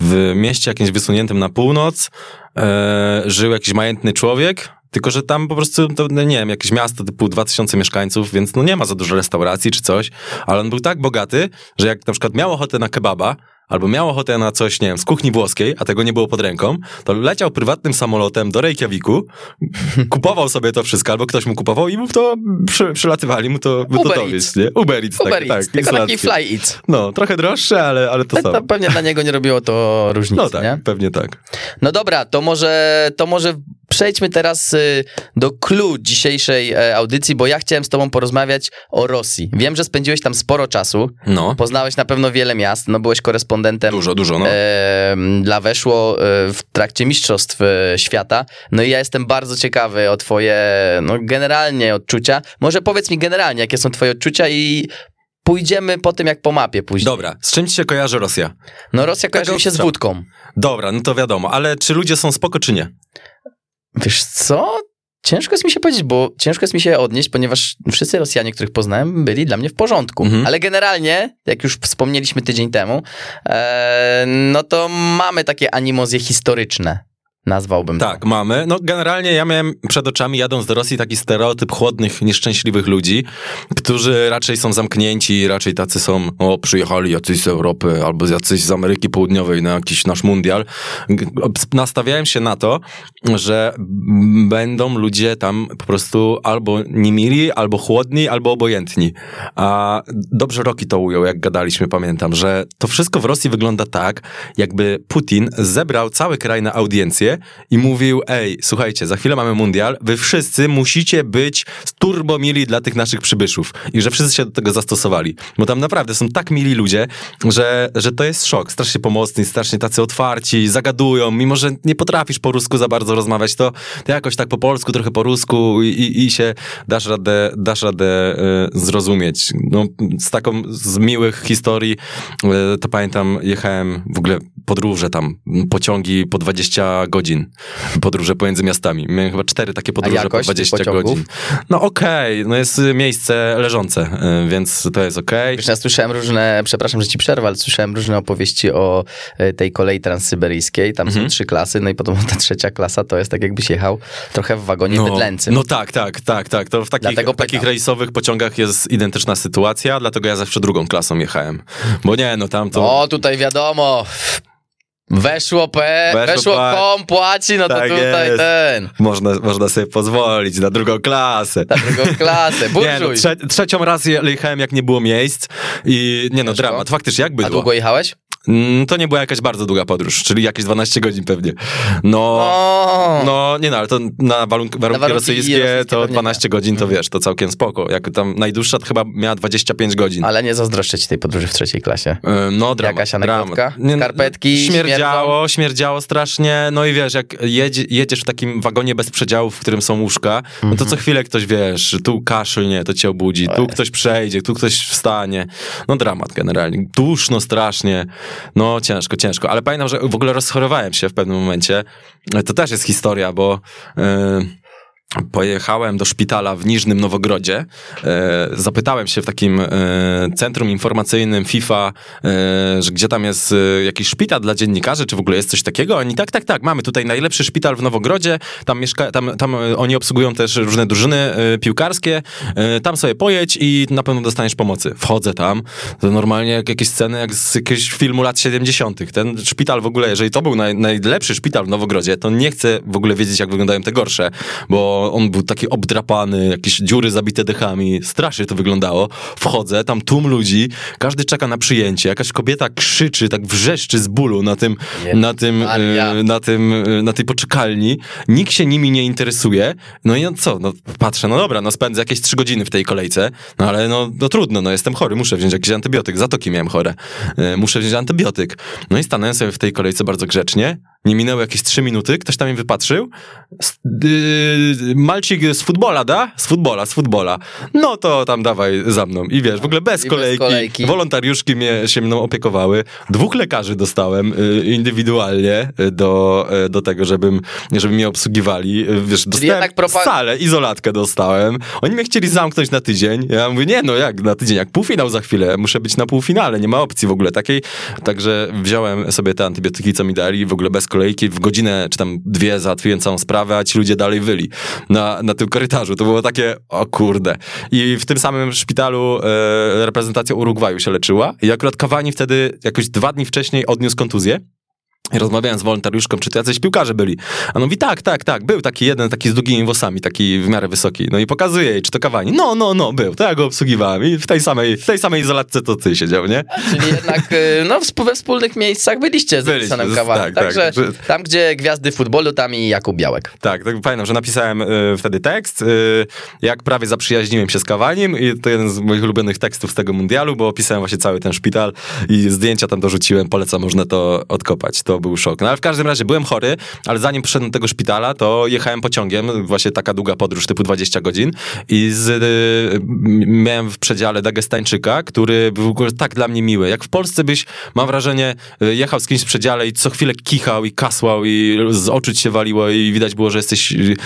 w mieście jakimś wysuniętym na północ e, żył jakiś majętny człowiek, tylko że tam po prostu, to, no nie wiem, jakieś miasto typu 2000 mieszkańców, więc no nie ma za dużo restauracji czy coś, ale on był tak bogaty, że jak na przykład miał ochotę na kebaba, albo miał ochotę na coś, nie wiem, z kuchni włoskiej, a tego nie było pod ręką, to leciał prywatnym samolotem do Reykjaviku, kupował sobie to wszystko, albo ktoś mu kupował i mu to przy, przylatywali mu to, Uber dowieść, nie? Uber Eats, Uber tak, Eats, tak. tylko taki fly eats. No, trochę droższe, ale, ale to To samo. pewnie dla niego nie robiło to różnicy, No tak, nie? pewnie tak. No dobra, to może, to może przejdźmy teraz y, do clue dzisiejszej e, audycji, bo ja chciałem z tobą porozmawiać o Rosji. Wiem, że spędziłeś tam sporo czasu, No, poznałeś na pewno wiele miast, no byłeś korespondentem dużo, dużo, no. e, dla Weszło e, w trakcie Mistrzostw e, Świata. No i ja jestem bardzo ciekawy o twoje, no generalnie odczucia. Może powiedz mi generalnie, jakie są twoje odczucia i pójdziemy po tym, jak po mapie później. Dobra, z czym ci się kojarzy Rosja? No Rosja kojarzy mi się z wódką. Dobra, no to wiadomo, ale czy ludzie są spoko, czy nie? Wiesz co? Ciężko jest mi się powiedzieć, bo ciężko jest mi się odnieść, ponieważ wszyscy Rosjanie, których poznałem, byli dla mnie w porządku. Mhm. Ale generalnie, jak już wspomnieliśmy tydzień temu, e, no to mamy takie animozje historyczne. Nazwałbym to. Tak, mamy. No generalnie ja miałem przed oczami, jadąc do Rosji, taki stereotyp chłodnych, nieszczęśliwych ludzi, którzy raczej są zamknięci, raczej tacy są, o, przyjechali jacyś z Europy albo jacyś z Ameryki Południowej na jakiś nasz mundial. Nastawiałem się na to, że będą ludzie tam po prostu albo niemili, albo chłodni, albo obojętni. A dobrze Roki to ujął, jak gadaliśmy, pamiętam, że to wszystko w Rosji wygląda tak, jakby Putin zebrał cały kraj na audiencję i mówił, ej, słuchajcie, za chwilę mamy mundial, wy wszyscy musicie być turbo mili dla tych naszych przybyszów. I że wszyscy się do tego zastosowali. Bo tam naprawdę są tak mili ludzie, że, że to jest szok. Strasznie pomocni, strasznie tacy otwarci, zagadują, mimo że nie potrafisz po rusku za bardzo rozmawiać, to, to jakoś tak po polsku, trochę po rusku i, i, i się dasz radę, dasz radę e, zrozumieć. No, z taką z miłych historii, e, to pamiętam, jechałem w ogóle podróże tam, pociągi po 20 godzin, podróże pomiędzy miastami. Miałem chyba cztery takie podróże po jakość tych 20 pociągów? godzin. No okej, no jest y, miejsce leżące, y, więc to jest okej. Wiesz, ja słyszałem różne, przepraszam, że ci przerwę, ale słyszałem różne opowieści o e, tej kolei transsyberyjskiej. Tam Mhm. są trzy klasy, no i potem ta trzecia klasa to jest tak jakbyś jechał trochę w wagonie No, bydlęcym. no tak, tak, tak, tak. To w takich, w takich rejsowych pociągach jest identyczna sytuacja, dlatego ja zawsze drugą klasą jechałem. Bo nie, no tam to... O, tutaj wiadomo. Weszło P, Weszło weszło, P. kom, płaci, no to Tak tutaj jest. ten. Można, można sobie pozwolić na drugą klasę. Na drugą klasę. Nie, no, Burżuj. trze trzecią raz je- jechałem, jak nie było miejsc i nie no, Ciężko? dramat. Faktycznie, jak A bydło. długo jechałeś? Mm, To nie była jakaś bardzo długa podróż, czyli jakieś 12 godzin pewnie. No, O, no nie no, ale to na warunk warunki warunki rosyjskie rosyjskie to pewnie 12 godzin, to wiesz, to całkiem spoko. Jak tam najdłuższa to chyba miała 25 godzin. ale nie zazdroszczę ci tej podróży w trzeciej klasie. E, No, dramat. Jakaś anegdotka? dramat. Nie, no, Skarpetki Śmierdziało, śmierdziało strasznie. No i wiesz, jak jedzie, jedziesz w takim wagonie bez przedziałów, w którym są łóżka, no Mhm. to co chwilę ktoś, wiesz, tu kaszlnie, to cię obudzi, tu ktoś przejdzie, tu ktoś wstanie. No dramat generalnie. Duszno strasznie. No ciężko, ciężko. Ale pamiętam, że w ogóle rozchorowałem się w pewnym momencie. To też jest historia, bo... Yy, Pojechałem do szpitala w Niżnym Nowogrodzie. E, zapytałem się w takim e, centrum informacyjnym FIFA, e, że gdzie tam jest e, jakiś szpital dla dziennikarzy, czy w ogóle jest coś takiego. Oni tak, tak, tak, mamy tutaj najlepszy szpital w Nowogrodzie. Tam, mieszka, tam, tam e, oni obsługują też różne drużyny e, piłkarskie. Tam sobie pojedź i na pewno dostaniesz pomocy. Wchodzę tam, to normalnie jak jakieś sceny jak z jakiegoś filmu lat 70. Ten szpital w ogóle, jeżeli to był naj, najlepszy szpital w Nowogrodzie, to nie chcę w ogóle wiedzieć, jak wyglądają te gorsze, bo on on był taki obdrapany, jakieś dziury zabite dechami, strasznie to wyglądało. Wchodzę, tam tłum ludzi, każdy czeka na przyjęcie, jakaś kobieta krzyczy, tak wrzeszczy z bólu na tym, na tym, e, na tym, e, na tej poczekalni. Nikt się nimi nie interesuje. No i no co, no patrzę, no dobra, no spędzę jakieś trzy godziny w tej kolejce, no ale no, no trudno, no jestem chory, muszę wziąć jakiś antybiotyk, zatoki miałem chore, e, muszę wziąć antybiotyk. No i stanąłem sobie w tej kolejce bardzo grzecznie, nie minęły jakieś trzy minuty, ktoś tam mi wypatrzył. Yy, Malcik z futbola, da? Z futbola, z futbola. No to tam dawaj za mną. I wiesz, w ogóle bez I bez kolejki. kolejki. Wolontariuszki mnie, się mną opiekowały. Dwóch lekarzy dostałem y, indywidualnie y, do, y, do tego, żebym, żeby mnie obsługiwali. Wiesz, dostałem jednak propa- salę, izolatkę dostałem. Oni mnie chcieli zamknąć na tydzień. Ja mówię, nie no, jak na tydzień, jak półfinał za chwilę. Muszę być na półfinale, nie ma opcji w ogóle takiej. Także wziąłem sobie te antybiotyki, co mi dali, w ogóle bez kolejki. W godzinę czy tam dwie załatwiłem całą sprawę, a ci ludzie dalej wyli na, na tym korytarzu. To było takie, o kurde. I w tym samym szpitalu e, reprezentacja Urugwaju się leczyła i akurat Kawani wtedy jakoś dwa dni wcześniej odniósł kontuzję. Rozmawiałem z wolontariuszką, czy to jacyś piłkarze byli. A on mówi, tak, tak, tak, był taki jeden, taki z długimi włosami, taki w miarę wysoki. No i pokazuje jej, czy to Kawani. No, no, no, był, to ja go obsługiwałem i w tej samej, w tej samej izolatce to ty siedział, nie? Czyli jednak y, no, we wspólnych miejscach byliście z Byliśmy, z- Kawalem. tak, Także tak, tam, gdzie gwiazdy futbolu, tam i Jakub Białek. Tak, tak pamiętam, że napisałem y, wtedy tekst, y, jak prawie zaprzyjaźniłem się z Kawanim i to jeden z moich ulubionych tekstów z tego mundialu, bo opisałem właśnie cały ten szpital i zdjęcia tam dorzuciłem, polecam, można to odkopać. To był szok. No ale w każdym razie byłem chory, ale zanim przyszedłem do tego szpitala, to jechałem pociągiem, właśnie taka długa podróż typu 20 godzin i z, y, miałem w przedziale Dagestańczyka, który był tak dla mnie miły. Jak w Polsce byś, mam wrażenie, y, jechał z kimś w przedziale i co chwilę kichał i kasłał i z oczu się waliło i widać było, że jesteś yy,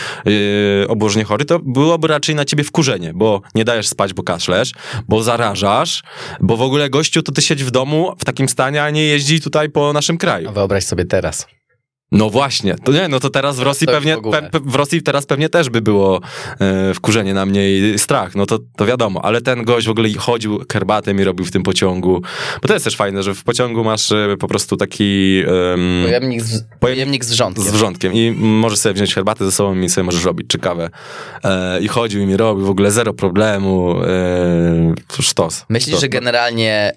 obłożnie chory, to byłoby raczej na ciebie wkurzenie, bo nie dajesz spać, bo kaszlesz, bo zarażasz, bo w ogóle gościu to ty siedź w domu w takim stanie, a nie jeździ tutaj po naszym kraju. A Wyobraź sobie teraz. No właśnie, to nie, no to teraz w Rosji To pewnie, w pe, w Rosji teraz pewnie też by było e, wkurzenie na mnie i strach, no to, to wiadomo, ale ten gość w ogóle chodził, herbatę mi robił w tym pociągu, bo to jest też fajne, że w pociągu masz e, po prostu taki em, Pojemnik z, pojemnik z wrzątkiem. z wrzątkiem i możesz sobie wziąć herbatę ze sobą i sobie możesz robić, czy kawę. E, I chodził i mi robił, w ogóle zero problemu, e, sztos. Myślisz, sztos. że generalnie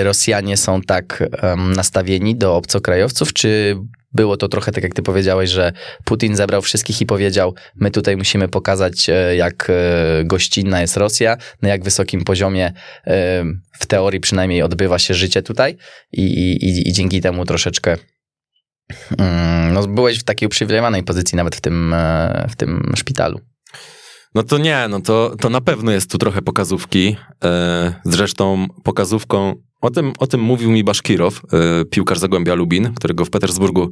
y, Rosjanie są tak nastawieni do obcokrajowców, czy było to trochę tak, jak ty powiedziałeś, że Putin zebrał wszystkich i powiedział, my tutaj musimy pokazać, e, jak e, gościnna jest Rosja, na jak wysokim poziomie e, w teorii przynajmniej odbywa się życie tutaj i, i, i dzięki temu troszeczkę mm, no, byłeś w takiej uprzywilejowanej pozycji nawet w tym, w tym szpitalu. No to nie, no to, to na pewno jest tu trochę pokazówki. Zresztą pokazówką, o tym, o tym mówił mi Baszkirow, e, piłkarz Zagłębia Lubin, którego w Petersburgu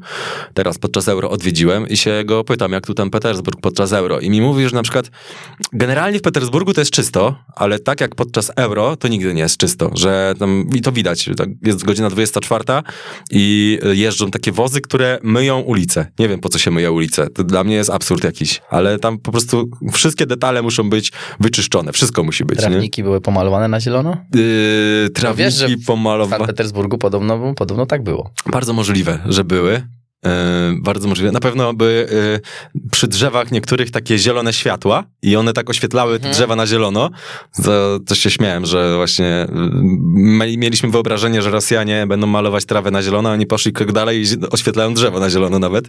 teraz podczas Euro odwiedziłem i się go pytam, jak tu ten Petersburg podczas Euro. I mi mówi, że na przykład generalnie w Petersburgu to jest czysto, ale tak jak podczas Euro, to nigdy nie jest czysto, że tam, i to widać, tak jest godzina 24 i jeżdżą takie wozy, które myją ulice. Nie wiem, po co się myje ulice. To dla mnie jest absurd jakiś, ale tam po prostu wszystkie detale muszą być wyczyszczone. Wszystko musi być, nie? Trawniki były pomalowane na zielono? Yy, trawniki wiesz, że w W pomalowane. Sankt Petersburgu podobno, podobno tak było. Bardzo możliwe, że były. Yy, bardzo możliwe. Na pewno były yy, przy drzewach niektórych takie zielone światła i one tak oświetlały te Mhm. drzewa na zielono. To też się śmiałem, że właśnie yy, mieliśmy wyobrażenie, że Rosjanie będą malować trawę na zielono, a oni poszli krok dalej i oświetlają drzewo na zielono nawet.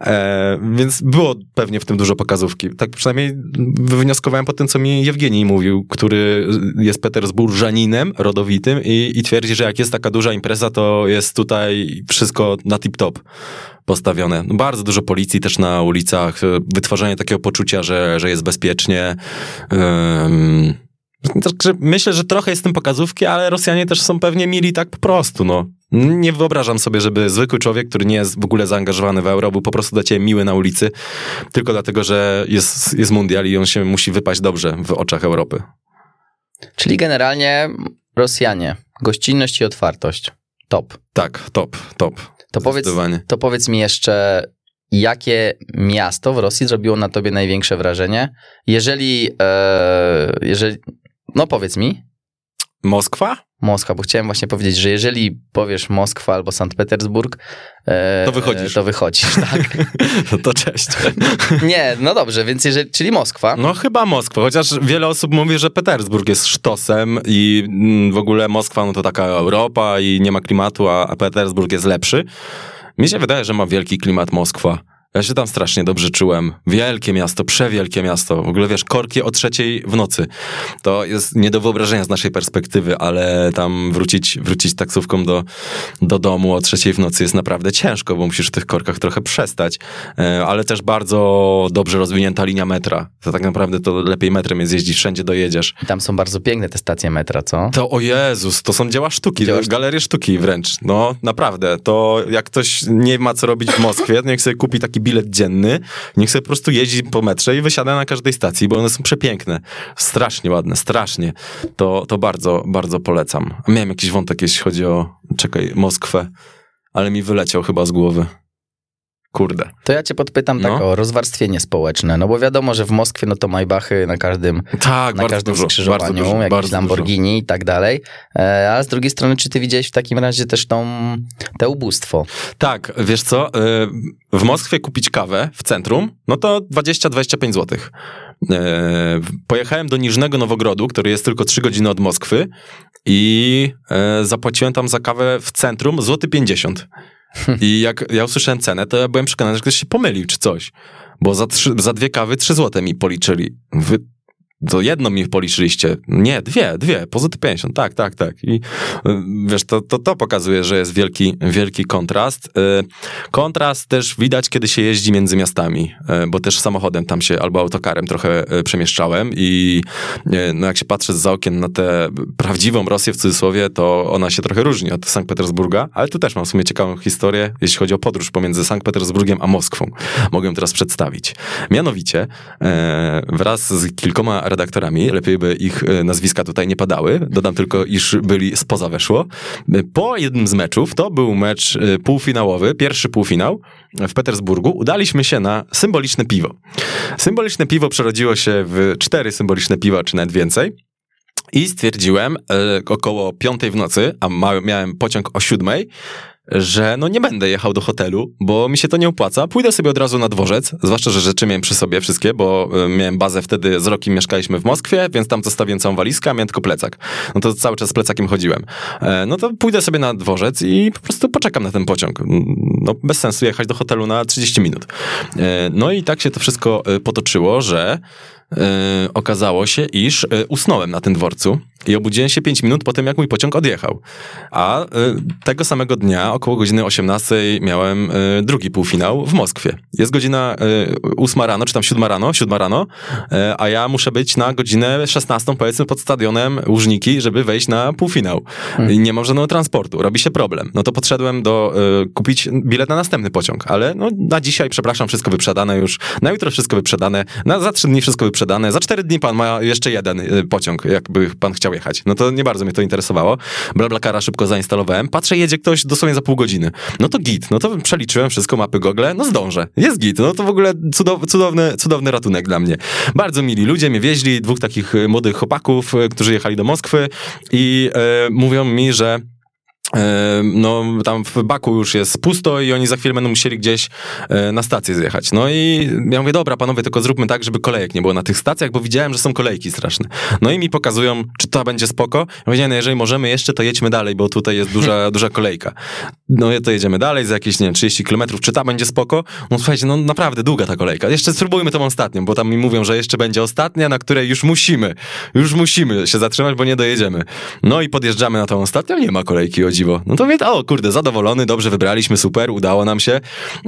E, więc było pewnie w tym dużo pokazówki. Tak przynajmniej wywnioskowałem po tym, co mi Jewgenij mówił, który jest petersburżaninem rodowitym i, i twierdzi, że jak jest taka duża impreza, to jest tutaj wszystko na tip-top postawione. No, bardzo dużo policji też na ulicach, e, wytwarzanie takiego poczucia, że, że jest bezpiecznie. Także myślę, że trochę jest tym pokazówki, ale Rosjanie też są pewnie mili tak po prostu, no. Nie wyobrażam sobie, żeby zwykły człowiek, który nie jest w ogóle zaangażowany w euro, był po prostu dla ciebie miły na ulicy, tylko dlatego, że jest, jest mundial i on się musi wypaść dobrze w oczach Europy. Czyli generalnie Rosjanie, gościnność i otwartość. Top. Tak, top, top. To powiedz, to powiedz mi jeszcze, jakie miasto w Rosji zrobiło na tobie największe wrażenie? Jeżeli, e, jeżeli no powiedz mi. Moskwa? Moskwa, bo chciałem właśnie powiedzieć, że jeżeli powiesz Moskwa albo Sankt Petersburg, e, To wychodzisz. To wychodzisz, tak. No to cześć. Nie, no dobrze, więc jeżeli, czyli Moskwa. No chyba Moskwa, chociaż wiele osób mówi, że Petersburg jest sztosem i mm, w ogóle Moskwa no to taka Europa i nie ma klimatu, a, a Petersburg jest lepszy. Mi się wydaje, że ma wielki klimat Moskwa. Ja się tam strasznie dobrze czułem. Wielkie miasto, przewielkie miasto. W ogóle wiesz, korki o trzeciej w nocy. To jest nie do wyobrażenia z naszej perspektywy, ale tam wrócić, wrócić taksówką do, do domu o trzeciej w nocy jest naprawdę ciężko, bo musisz w tych korkach trochę przestać. E, Ale też bardzo dobrze rozwinięta linia metra. To tak naprawdę to lepiej metrem jest jeździć, wszędzie dojedziesz. I tam są bardzo piękne te stacje metra, co? To o Jezus, to są dzieła sztuki, Dzieła galerie sztuki wręcz. No naprawdę, to jak ktoś nie ma co robić w Moskwie, niech sobie kupi taki bilet dzienny, niech sobie po prostu jeździ po metrze i wysiada na każdej stacji, bo one są przepiękne. Strasznie ładne, strasznie. To, to bardzo, bardzo polecam. Miałem jakiś wątek, jeśli chodzi o, czekaj, Moskwę, ale mi wyleciał chyba z głowy. Kurde. To ja cię podpytam No. tak o rozwarstwienie społeczne, no bo wiadomo, że w Moskwie no to Maybachy na każdym, Tak, na każdym dużo, skrzyżowaniu, dużo, jakieś Lamborghini i tak dalej. E, A z drugiej strony, czy ty widziałeś w takim razie też tą, te ubóstwo? Tak, wiesz co, y, w Moskwie kupić kawę w centrum, no to 20-25 zł. Pojechałem do Niżnego Nowogrodu, który jest tylko 3 godziny od Moskwy i e, zapłaciłem tam za kawę w centrum złoty 50. I jak ja usłyszałem cenę, to ja byłem przekonany, że ktoś się pomylił czy coś. Bo za, trzy, za dwie kawy 3 złote mi policzyli. Wy, to jedno mi policzyliście. Nie, dwie, dwie, po złoty 50. Tak, tak, tak. I y, wiesz, to, to, to pokazuje, że jest wielki, wielki kontrast. Y, Kontrast też widać, kiedy się jeździ między miastami, y, bo też samochodem tam się albo autokarem trochę przemieszczałem i no jak się patrzy za okien na tę prawdziwą Rosję w cudzysłowie, to ona się trochę różni od Sankt Petersburga, ale tu też mam w sumie ciekawą historię, jeśli chodzi o podróż pomiędzy Sankt Petersburgiem a Moskwą. Mogę ją teraz przedstawić. Mianowicie, e, wraz z kilkoma redaktorami, lepiej by ich e, nazwiska tutaj nie padały, dodam tylko, iż byli spoza weszło. E, Po jednym z meczów, to był mecz e, półfinałowy, pierwszy półfinał w Petersburgu, udaliśmy się na symboliczne piwo. Symboliczne piwo przerodziło się w cztery symboliczne piwa, czy nawet więcej. I stwierdziłem e, około piątej w nocy, a ma, miałem pociąg o siódmej, że no nie będę jechał do hotelu, bo mi się to nie opłaca. Pójdę sobie od razu na dworzec, zwłaszcza, że rzeczy miałem przy sobie wszystkie, bo e, miałem bazę wtedy z rokiem mieszkaliśmy w Moskwie, więc tam zostawiłem całą walizkę, a miałem tylko plecak. No to cały czas z plecakiem chodziłem. E, no to pójdę sobie na dworzec i po prostu poczekam na ten pociąg. No bez sensu jechać do hotelu na 30 minut. E, no i tak się to wszystko e, potoczyło, że okazało się, iż e, usnąłem na tym dworcu i obudziłem się 5 minut po tym, jak mój pociąg odjechał. A e, tego samego dnia, około godziny 18 miałem e, drugi półfinał w Moskwie. Jest godzina e, 8 rano, czy tam 7 rano, 7 rano, e, a ja muszę być na godzinę 16 powiedzmy pod stadionem Łużniki, żeby wejść na półfinał. I nie mam żadnego transportu, robi się problem. No to podszedłem do e, kupić bilet na następny pociąg, ale no, na dzisiaj, przepraszam, wszystko wyprzedane już, na jutro wszystko wyprzedane, na, za trzy dni wszystko wyprzedane, za cztery dni pan ma jeszcze jeden y, pociąg, jakby pan chciał jechać. No to nie bardzo mnie to interesowało. Blablakara szybko zainstalowałem, patrzę, jedzie ktoś dosłownie za pół godziny. No to git, no to przeliczyłem wszystko, mapy Google, no zdążę, jest git, no to w ogóle cudow, cudowny, cudowny ratunek dla mnie. Bardzo mili ludzie mnie wieźli, dwóch takich y, młodych chłopaków, y, którzy jechali do Moskwy i mówią mi, że no tam w Baku już jest pusto i oni za chwilę będą musieli gdzieś e, na stację zjechać. No i ja mówię, dobra panowie, tylko zróbmy tak, żeby kolejek nie było na tych stacjach, bo widziałem, że są kolejki straszne. No i mi pokazują, czy to będzie spoko. Ja mówię, no jeżeli możemy jeszcze, to jedźmy dalej, bo tutaj jest duża, duża kolejka. No to jedziemy dalej, za jakieś, nie wiem, 30 kilometrów, czy ta będzie spoko? No słuchajcie, no naprawdę długa ta kolejka. Jeszcze spróbujmy tą ostatnią, bo tam mi mówią, że jeszcze będzie ostatnia, na której już musimy, już musimy się zatrzymać, bo nie dojedziemy. No i podjeżdżamy na tą ostatnią, nie ma kolejki, o dziwo. No to mówię, o kurde, zadowolony, dobrze wybraliśmy, super, udało nam się.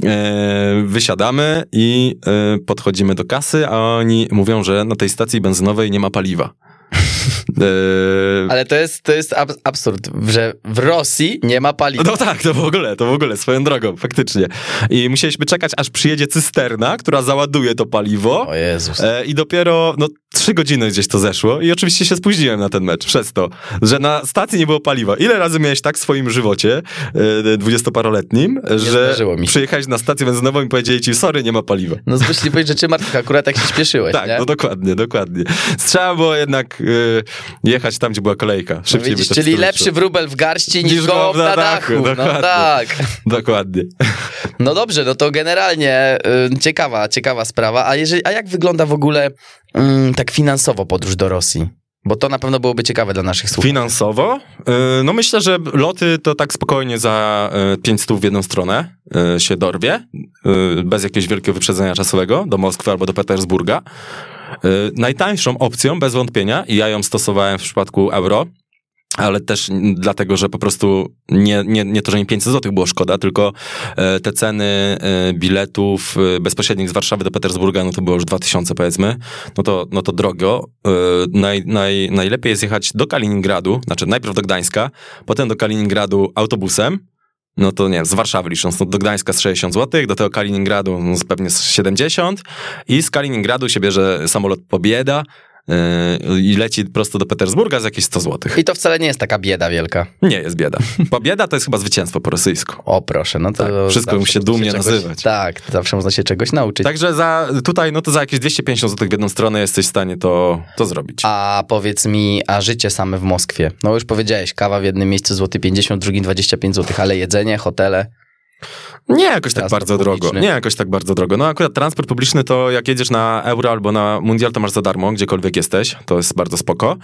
E, wysiadamy i e, podchodzimy do kasy, a oni mówią, że na tej stacji benzynowej nie ma paliwa. E, Ale to jest, to jest ab- absurd, że w Rosji nie ma paliwa. no tak, to w ogóle, to w ogóle, swoją drogą, faktycznie. I musieliśmy czekać, aż przyjedzie cysterna, która załaduje to paliwo. O Jezus. E, I dopiero, no, trzy godziny gdzieś to zeszło i oczywiście się spóźniłem na ten mecz przez to, że na stacji nie było paliwa. Ile razy miałeś tak w swoim żywocie, e, dwudziestoparoletnim, że przyjechałeś na stację benzynową i powiedzieli ci, sorry, nie ma paliwa. No zbyśliwej rzeczy, Martek, akurat jak się śpieszyłeś, Tak, nie? no dokładnie, dokładnie. Trzeba było jednak jak y, jechać tam, gdzie była kolejka. No Szybciej widzisz, by to czyli lepszy wróbel w garści niż, Niż go go na, na dachu. dachu, No dokładnie. tak. Dokładnie. No dobrze, no to generalnie y, ciekawa, ciekawa sprawa. A, jeżeli, a jak wygląda w ogóle mm, tak finansowo podróż do Rosji? Bo to na pewno byłoby ciekawe dla naszych słuchaczy. Finansowo? Y, No myślę, że loty to tak spokojnie za 500 w jedną stronę y, się dorwie, y, bez jakiegoś wielkiego wyprzedzenia czasowego do Moskwy albo do Petersburga. Y, Najtańszą opcją, bez wątpienia, i ja ją stosowałem w przypadku euro, ale też dlatego, że po prostu nie, nie, nie to, że mi 500 zł było szkoda, tylko e, te ceny e, biletów bezpośrednich z Warszawy do Petersburga, no to było już 2000 powiedzmy, no to, no to drogo. Naj, naj, najlepiej jest jechać do Kaliningradu, znaczy najpierw do Gdańska, potem do Kaliningradu autobusem, no to nie, z Warszawy licząc, no do Gdańska z 60 zł, do tego Kaliningradu no pewnie z 70 i z Kaliningradu się bierze samolot Pobieda i leci prosto do Petersburga za jakieś 100 zł. I to wcale nie jest taka bieda wielka. Nie jest bieda. Pobieda to jest chyba zwycięstwo po rosyjsku. O proszę, no to... Tak, wszystko musi się dumnie czegoś, nazywać. Tak, zawsze można się czegoś nauczyć. Także za, tutaj, no to za jakieś 250 zł w jedną stronę jesteś w stanie to, to zrobić. A powiedz mi, a życie same w Moskwie? No już powiedziałeś, kawa w jednym miejscu złoty 50, drugim 25 zł, ale jedzenie, hotele... Nie jakoś tak bardzo drogo. publiczny. Nie jakoś tak bardzo drogo. No akurat transport publiczny to jak jedziesz na euro albo na mundial, to masz za darmo, gdziekolwiek jesteś. To jest bardzo spoko.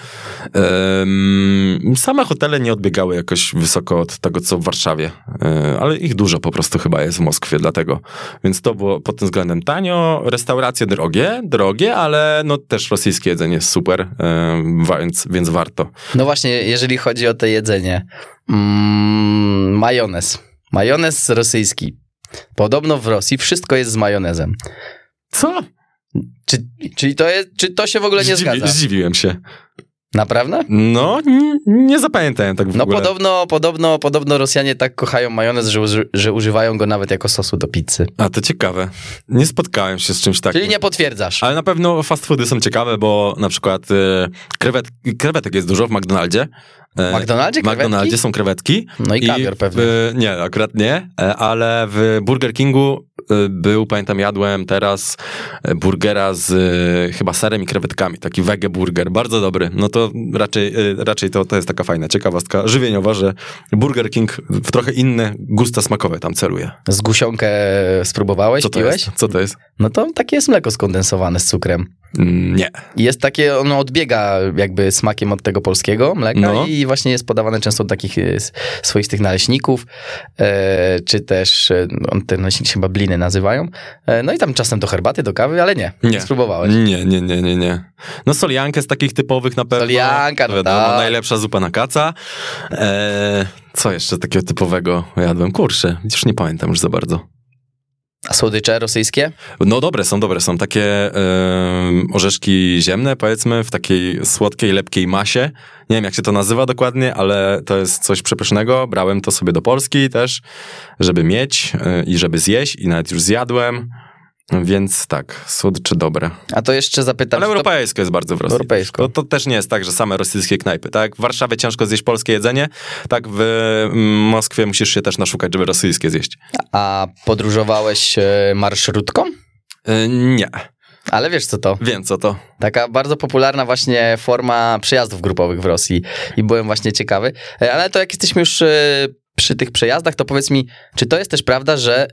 Ym, same hotele nie odbiegały jakoś wysoko od tego, co w Warszawie. Yy, ale ich dużo po prostu chyba jest w Moskwie, dlatego. Więc to było pod tym względem tanio. Restauracje drogie, drogie, ale no też rosyjskie jedzenie jest super, ym, więc, więc warto. No właśnie, jeżeli chodzi o to jedzenie. Mm, majonez. Majonez rosyjski. Podobno w Rosji wszystko jest z majonezem. Co? Czy, czyli to jest, czy to się w ogóle nie Zdziwi- zgadza? Zdziwiłem się. Naprawdę? No, nie, nie zapamiętałem tak w No ogóle. podobno, podobno, podobno Rosjanie tak kochają majonez, że, uży, że używają go nawet jako sosu do pizzy. A to ciekawe. Nie spotkałem się z czymś takim. Czyli nie potwierdzasz. Ale na pewno fast foody są ciekawe, bo na przykład e, krewet, krewetek jest dużo w McDonaldzie. E, W McDonaldzie McDonaldzie są krewetki. No i kawior pewnie. W, nie, akurat nie, e, ale w Burger Kingu e, był, pamiętam, jadłem teraz burgera z chyba serem i krewetkami, taki wege burger, bardzo dobry. No to raczej, raczej to, to jest taka fajna ciekawostka żywieniowa, że Burger King w trochę inne gusta smakowe tam celuje. Z gusionkę spróbowałeś, Co to piłeś? jest? Co to jest? No to takie jest mleko skondensowane z cukrem. Mm, Nie. Jest takie, ono odbiega jakby smakiem od tego polskiego mleka No. i właśnie jest podawane często do takich e, swoistych naleśników, e, czy też, e, on, te naleśniki się chyba bliny nazywają. E, no i tam czasem do herbaty, do kawy, ale nie, nie, Nie. spróbowałeś. Nie, nie, nie, nie, nie. No soliankę z takich typowych na pewno. Solianka, no Wiadomo, tak. najlepsza zupa na kaca. Eee, co jeszcze takiego typowego jadłem? Kurczę, już nie pamiętam już za bardzo. A słodycze rosyjskie? No dobre są, dobre są. Takie em, orzeszki ziemne, powiedzmy, w takiej słodkiej, lepkiej masie. Nie wiem, jak się to nazywa dokładnie, ale to jest coś przepysznego. Brałem to sobie do Polski też, żeby mieć e, i żeby zjeść i nawet już zjadłem. Więc tak, słodycze dobre. A to jeszcze zapytam. Ale czy to- europejsko jest bardzo w Rosji. Europejsko. To, to też nie jest tak, że same rosyjskie knajpy, tak? W Warszawie ciężko zjeść polskie jedzenie, tak w mm, Moskwie musisz się też naszukać, żeby rosyjskie zjeść. A podróżowałeś e, marszrutką? E, nie, Ale wiesz co to? wiem co to. Taka bardzo popularna właśnie forma przejazdów grupowych w Rosji i byłem właśnie ciekawy. E, Ale to jak jesteśmy już przy tych przejazdach, to powiedz mi, czy to jest też prawda, że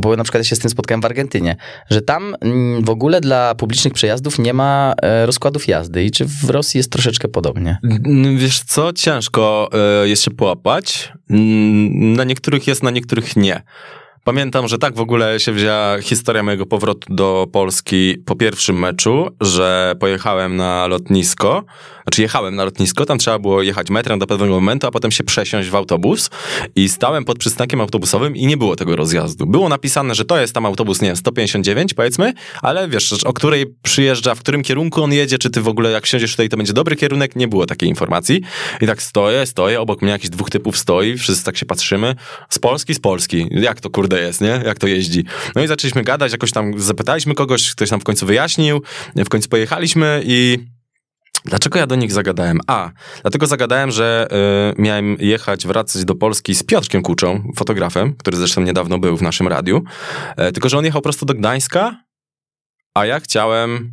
bo na przykład ja się z tym spotkałem w Argentynie, że tam mm, w ogóle dla publicznych przejazdów nie ma e, rozkładów jazdy i czy w Rosji jest troszeczkę podobnie? Wiesz co, ciężko e, jest się połapać. Na niektórych jest, na niektórych nie. Pamiętam, że tak w ogóle się wzięła historia mojego powrotu do Polski po pierwszym meczu, że pojechałem na lotnisko, znaczy jechałem na lotnisko, tam trzeba było jechać metrem do pewnego momentu, a potem się przesiąść w autobus i stałem pod przystankiem autobusowym i nie było tego rozjazdu. Było napisane, że to jest tam autobus, nie wiem, 159 powiedzmy, ale wiesz, o której przyjeżdża, w którym kierunku on jedzie, czy ty w ogóle jak wsiądziesz tutaj, to będzie dobry kierunek, nie było takiej informacji. I tak stoję, stoję, obok mnie jakiś dwóch typów stoi, wszyscy tak się patrzymy, z Polski, z Polski, jak to kurde jest, nie? Jak to jeździ. No i zaczęliśmy gadać, jakoś tam zapytaliśmy kogoś, ktoś nam w końcu wyjaśnił, w końcu pojechaliśmy i Dlaczego ja do nich zagadałem? A, dlatego zagadałem, że y, miałem jechać, wracać do Polski z Piotrkiem Kuczą, fotografem, który zresztą niedawno był w naszym radiu. E, tylko, że on jechał prosto do Gdańska, a ja chciałem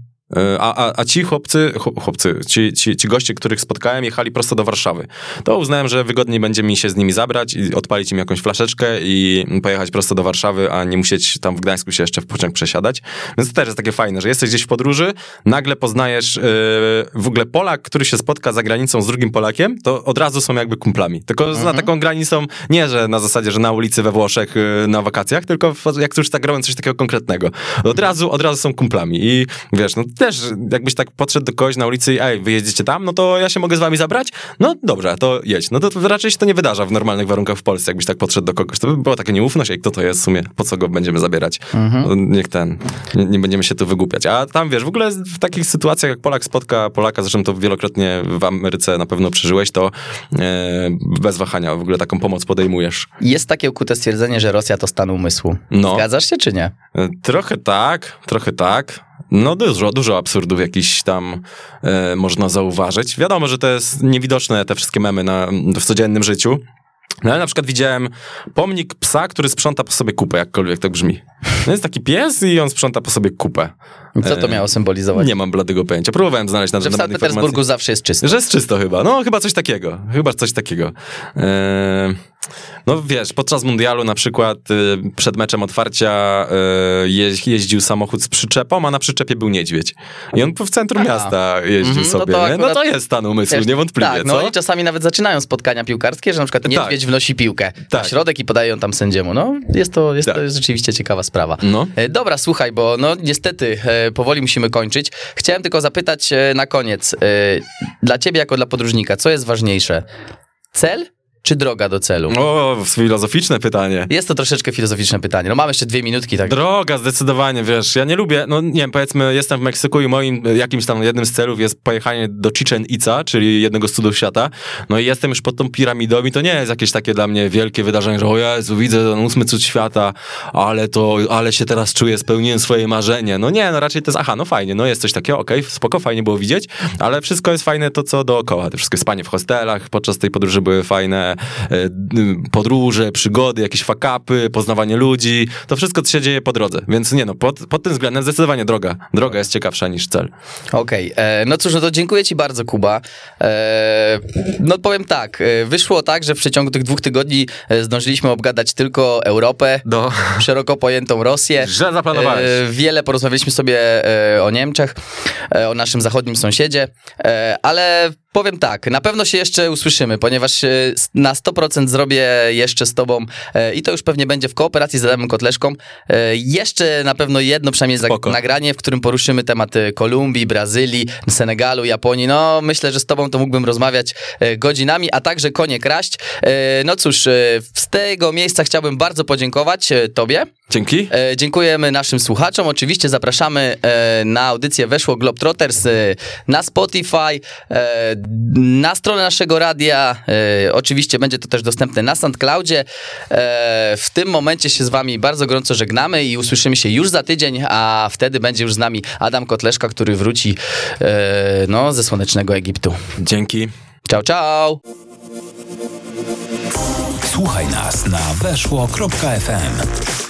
A, a, a ci chłopcy, chłop- chłopcy ci, ci, ci goście, których spotkałem, jechali prosto do Warszawy. To uznałem, że wygodniej będzie mi się z nimi zabrać i odpalić im jakąś flaszeczkę i pojechać prosto do Warszawy, a nie musieć tam w Gdańsku się jeszcze w pociąg przesiadać. Więc to też jest takie fajne, że jesteś gdzieś w podróży, nagle poznajesz yy, w ogóle Polak, który się spotka za granicą z drugim Polakiem, to od razu są jakby kumplami. Tylko za taką granicą, nie, że na zasadzie, że na ulicy we Włoszech yy, na wakacjach, tylko w, jak już tak robią coś takiego konkretnego. Od razu, od razu są kumplami i wiesz, no też jakbyś tak podszedł do kogoś na ulicy i ej, wy jedziecie tam, no to ja się mogę z wami zabrać? No dobrze, to jedź. No to raczej się to nie wydarza w normalnych warunkach w Polsce, jakbyś tak podszedł do kogoś. To by była taka nieufność, ej, kto to jest w sumie, po co go będziemy zabierać? No, niech ten, nie, nie będziemy się tu wygłupiać. A tam wiesz, w ogóle w takich sytuacjach, jak Polak spotka Polaka, zresztą to wielokrotnie w Ameryce na pewno przeżyłeś, to e, bez wahania w ogóle taką pomoc podejmujesz. Jest takie ukute stwierdzenie, że Rosja to stan umysłu. No. Zgadzasz się czy nie? E, Trochę tak, trochę tak. No dużo, dużo absurdów jakiś tam e, można zauważyć. Wiadomo, że to jest niewidoczne, te wszystkie memy na, w codziennym życiu. No ale na przykład widziałem pomnik psa, który sprząta po sobie kupę, jakkolwiek to brzmi. No jest taki pies i on sprząta po sobie kupę. Co to miało symbolizować? Nie mam bladego pojęcia. Próbowałem znaleźć na Że w Sankt Petersburgu zawsze jest czysto. Że jest czysto chyba. No, chyba coś takiego. Chyba coś takiego. Eee, no wiesz, podczas mundialu na przykład y, przed meczem otwarcia y, jeź, jeździł samochód z przyczepą, a na przyczepie był niedźwiedź. I on w centrum Aha. miasta jeździł Mhm, no sobie. to nie? no akurat- to jest stan umysłu, Wiesz, niewątpliwie, tak, no co? i czasami nawet zaczynają spotkania piłkarskie, że na przykład niedźwiedź wnosi piłkę na Tak. środek i podaje ją tam sędziemu. No, jest to, jest Tak. to rzeczywiście ciekawa sprawa. No. E, Dobra, słuchaj, bo no niestety e, powoli musimy kończyć. Chciałem tylko zapytać e, na koniec, dla ciebie jako dla podróżnika, co jest ważniejsze? Cel czy droga do celu? O, filozoficzne pytanie. Jest to troszeczkę filozoficzne pytanie. No mamy jeszcze dwie minutki, tak. Droga, zdecydowanie, wiesz, ja nie lubię, no nie wiem, powiedzmy, jestem w Meksyku i moim jakimś tam jednym z celów jest pojechanie do Chichen Itza, czyli jednego z cudów świata, no i jestem już pod tą piramidą i to nie jest jakieś takie dla mnie wielkie wydarzenie, że o Jezu, widzę ten ósmy cud świata, ale to, ale się teraz czuję, spełniłem swoje marzenie. No nie, no raczej to jest, aha, no fajnie, no jest coś takiego, okej, spoko, fajnie było widzieć, ale wszystko jest fajne to, co dookoła, to wszystko spanie w hostelach, podczas tej podróży były fajne e, podróże, przygody, jakieś fakapy, poznawanie ludzi, to wszystko, co się dzieje po drodze, więc nie no, pod, pod tym względem zdecydowanie droga, droga jest ciekawsza niż cel. Okej, e, no cóż, no to dziękuję ci bardzo, Kuba. E, no powiem tak, e, wyszło tak, że w przeciągu tych dwóch tygodni zdążyliśmy obgadać tylko Europę, Do... szeroko pojętą Rosję. Źle zaplanowałeś. E, wiele porozmawialiśmy sobie o Niemczech, o naszym zachodnim sąsiedzie, ale powiem tak, na pewno się jeszcze usłyszymy, ponieważ e, na 100% zrobię jeszcze z tobą e, i to już pewnie będzie w kooperacji z Adamem Kotleszką, e, jeszcze na pewno jedno przynajmniej Spoko. nagranie, w którym poruszymy tematy Kolumbii, Brazylii, Senegalu, Japonii. No myślę, że z tobą to mógłbym rozmawiać godzinami, a także konie kraść. No cóż, z tego miejsca chciałbym bardzo podziękować tobie. Dzięki. Dziękujemy naszym słuchaczom. Oczywiście zapraszamy na audycję Weszło Globetrotters na Spotify, na stronę naszego radia. E, oczywiście będzie to też dostępne na SoundCloudzie. E, w tym momencie się z wami bardzo gorąco żegnamy i usłyszymy się już za tydzień, a wtedy będzie już z nami Adam Kotleszka, który wróci e, no, ze słonecznego Egiptu. Dzięki. Ciao, ciao! Słuchaj nas na weszło.fm.